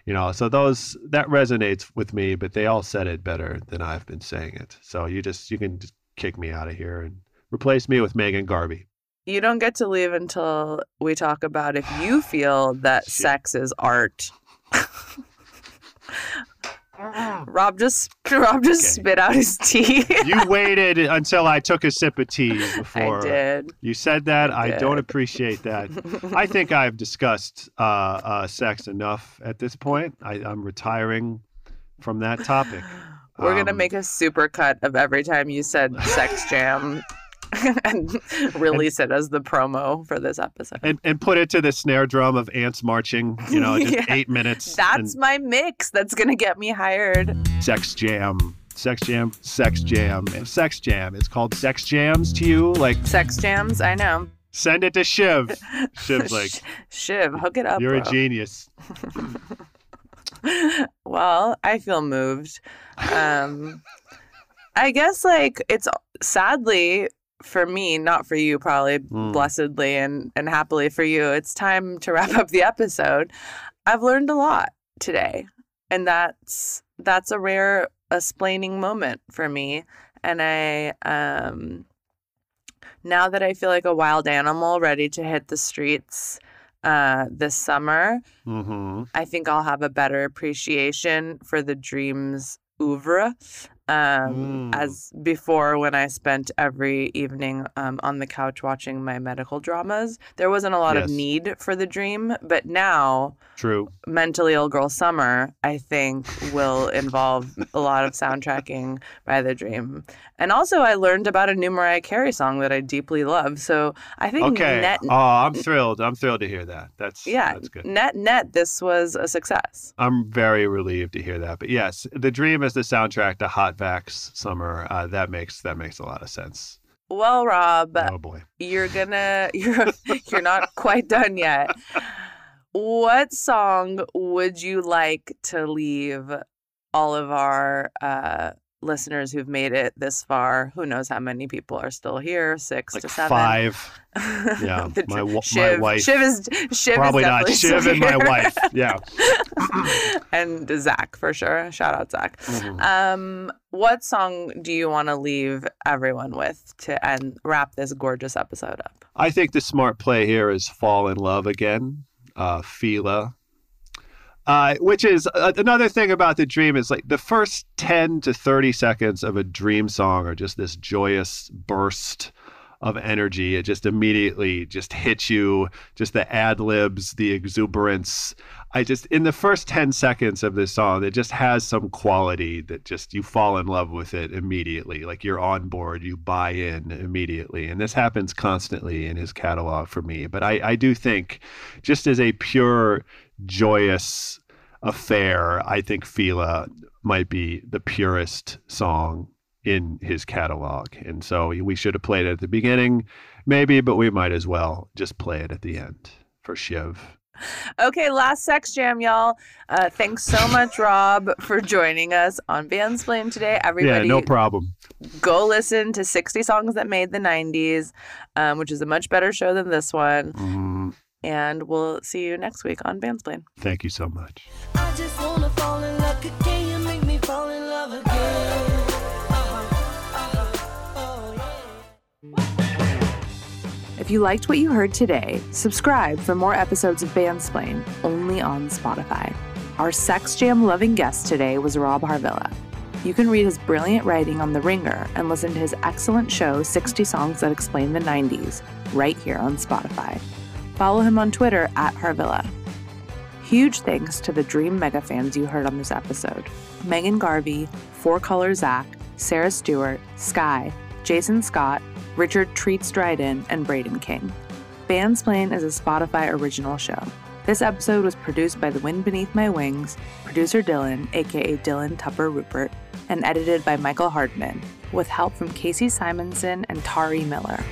S3: you know so those that resonates with me but they all said it better than i've been saying it. So you just you can just kick me out of here and replace me with megan garvey.
S2: You don't get to leave until we talk about if you feel that sex is art. Rob just Rob just spit out his tea.
S3: you waited until i took a sip of tea before I
S2: did.
S3: you said that i,
S2: did.
S3: don't appreciate that i think i've discussed uh, uh, sex enough at this point I, i'm retiring from that topic
S2: We're gonna
S3: Um,
S2: make a super cut of every time you said sex jam and release it as the promo for this episode.
S3: and, and put it to the snare drum of ants marching, you know, just
S2: Yeah.
S3: eight minutes.
S2: That's my mix. That's gonna get me hired.
S3: sex jam. Sex jam, sex jam, and sex jam. It's called sex jams to you. Like
S2: Sex jams, I know.
S3: send it to Shiv. Shiv's like,
S2: Shiv, hook it up.
S3: you're a genius.
S2: Well, I feel moved. Um, I guess like it's sadly for me, not for you, probably
S3: Mm.
S2: blessedly and, and happily for you. It's time to wrap up the episode. I've learned a lot today, and that's that's a rare explaining moment for me. And I um now that I feel like a wild animal ready to hit the streets uh this summer,
S3: Mm-hmm.
S2: I think I'll have a better appreciation for the dreams oeuvre um,
S3: Mm.
S2: as before when I spent every evening um, on the couch watching my medical dramas. There wasn't a lot
S3: Yes.
S2: of need for the dream, but now
S3: True.
S2: Mentally Ill Girl Summer, I think, will involve a lot of soundtracking by the dream. And also, I learned about a new Mariah Carey song that I deeply love. So I think
S3: Okay.
S2: net,
S3: Oh, I'm thrilled. I'm thrilled to hear that. That's
S2: yeah,
S3: That's good.
S2: net net, this was a success.
S3: I'm very relieved to hear that. But yes, the dream is the soundtrack to Hot Vax Summer. Uh, that makes that makes a lot of sense.
S2: Well, Rob,
S3: Oh boy.
S2: you're gonna you're you're not quite done yet. What song would you like to leave all of our uh, listeners who've made it this far? Who knows how many people are still here? Six
S3: Like
S2: to seven.
S3: five. Yeah,
S2: The
S3: my wa- my wife.
S2: Shiv is Shiv
S3: Probably
S2: is
S3: not. Shiv and my wife. Yeah.
S2: and Zach for sure. Shout out Zach.
S3: Mhm.
S2: Um, what song do you want to leave everyone with to end wrap this gorgeous episode up?
S3: I think the smart play here is fall in love again. Uh, Fila. Uh, which is uh, another thing about the dream is like the first 10 to 30 seconds of a dream song are just this joyous burst of energy. It just immediately just hits you, just the ad libs, the exuberance. I just, in the first 10 seconds of this song, it just has some quality that just you fall in love with it immediately. Like you're on board, you buy in immediately. And this happens constantly in his catalog for me. But I, I do think, just as a pure, joyous affair, I think Fila might be the purest song in his catalog. And so we should have played it at the beginning, maybe, but we might as well just play it at the end for Shiv.
S2: Okay, last sex jam, y'all. Uh, thanks so much, Rob, for joining us on Bandsplain today. Everybody,
S3: yeah, no problem.
S2: go listen to 60 Songs That Made the 90s, um, which is a much better show than this one.
S3: Mm,
S2: And we'll see you next week on Bandsplain.
S3: thank you so much.
S6: I just wanna fall in love. Can you make me fall in love again?
S2: Uh-huh, uh-huh, uh-huh, if you liked what you heard today, subscribe for more episodes of Bandsplain only on Spotify. Our Sex Jam loving guest today was Rob Harvilla. You can read his brilliant writing on The Ringer and listen to his excellent show, 60 Songs That Explain the 90s, right here on Spotify. Follow him on Twitter at Harvilla. Huge thanks to the Dream Mega fans you heard on this episode Megan Garvey, Four Color Zach, Sarah Stewart, Sky, Jason Scott, Richard Treats Dryden, and Braden King. Bandsplain is a Spotify original show. This episode was produced by The Wind Beneath My Wings, producer Dylan, aka Dylan Tupper Rupert, and edited by Michael Hardman, with help from Casey Simonson and Tari Miller.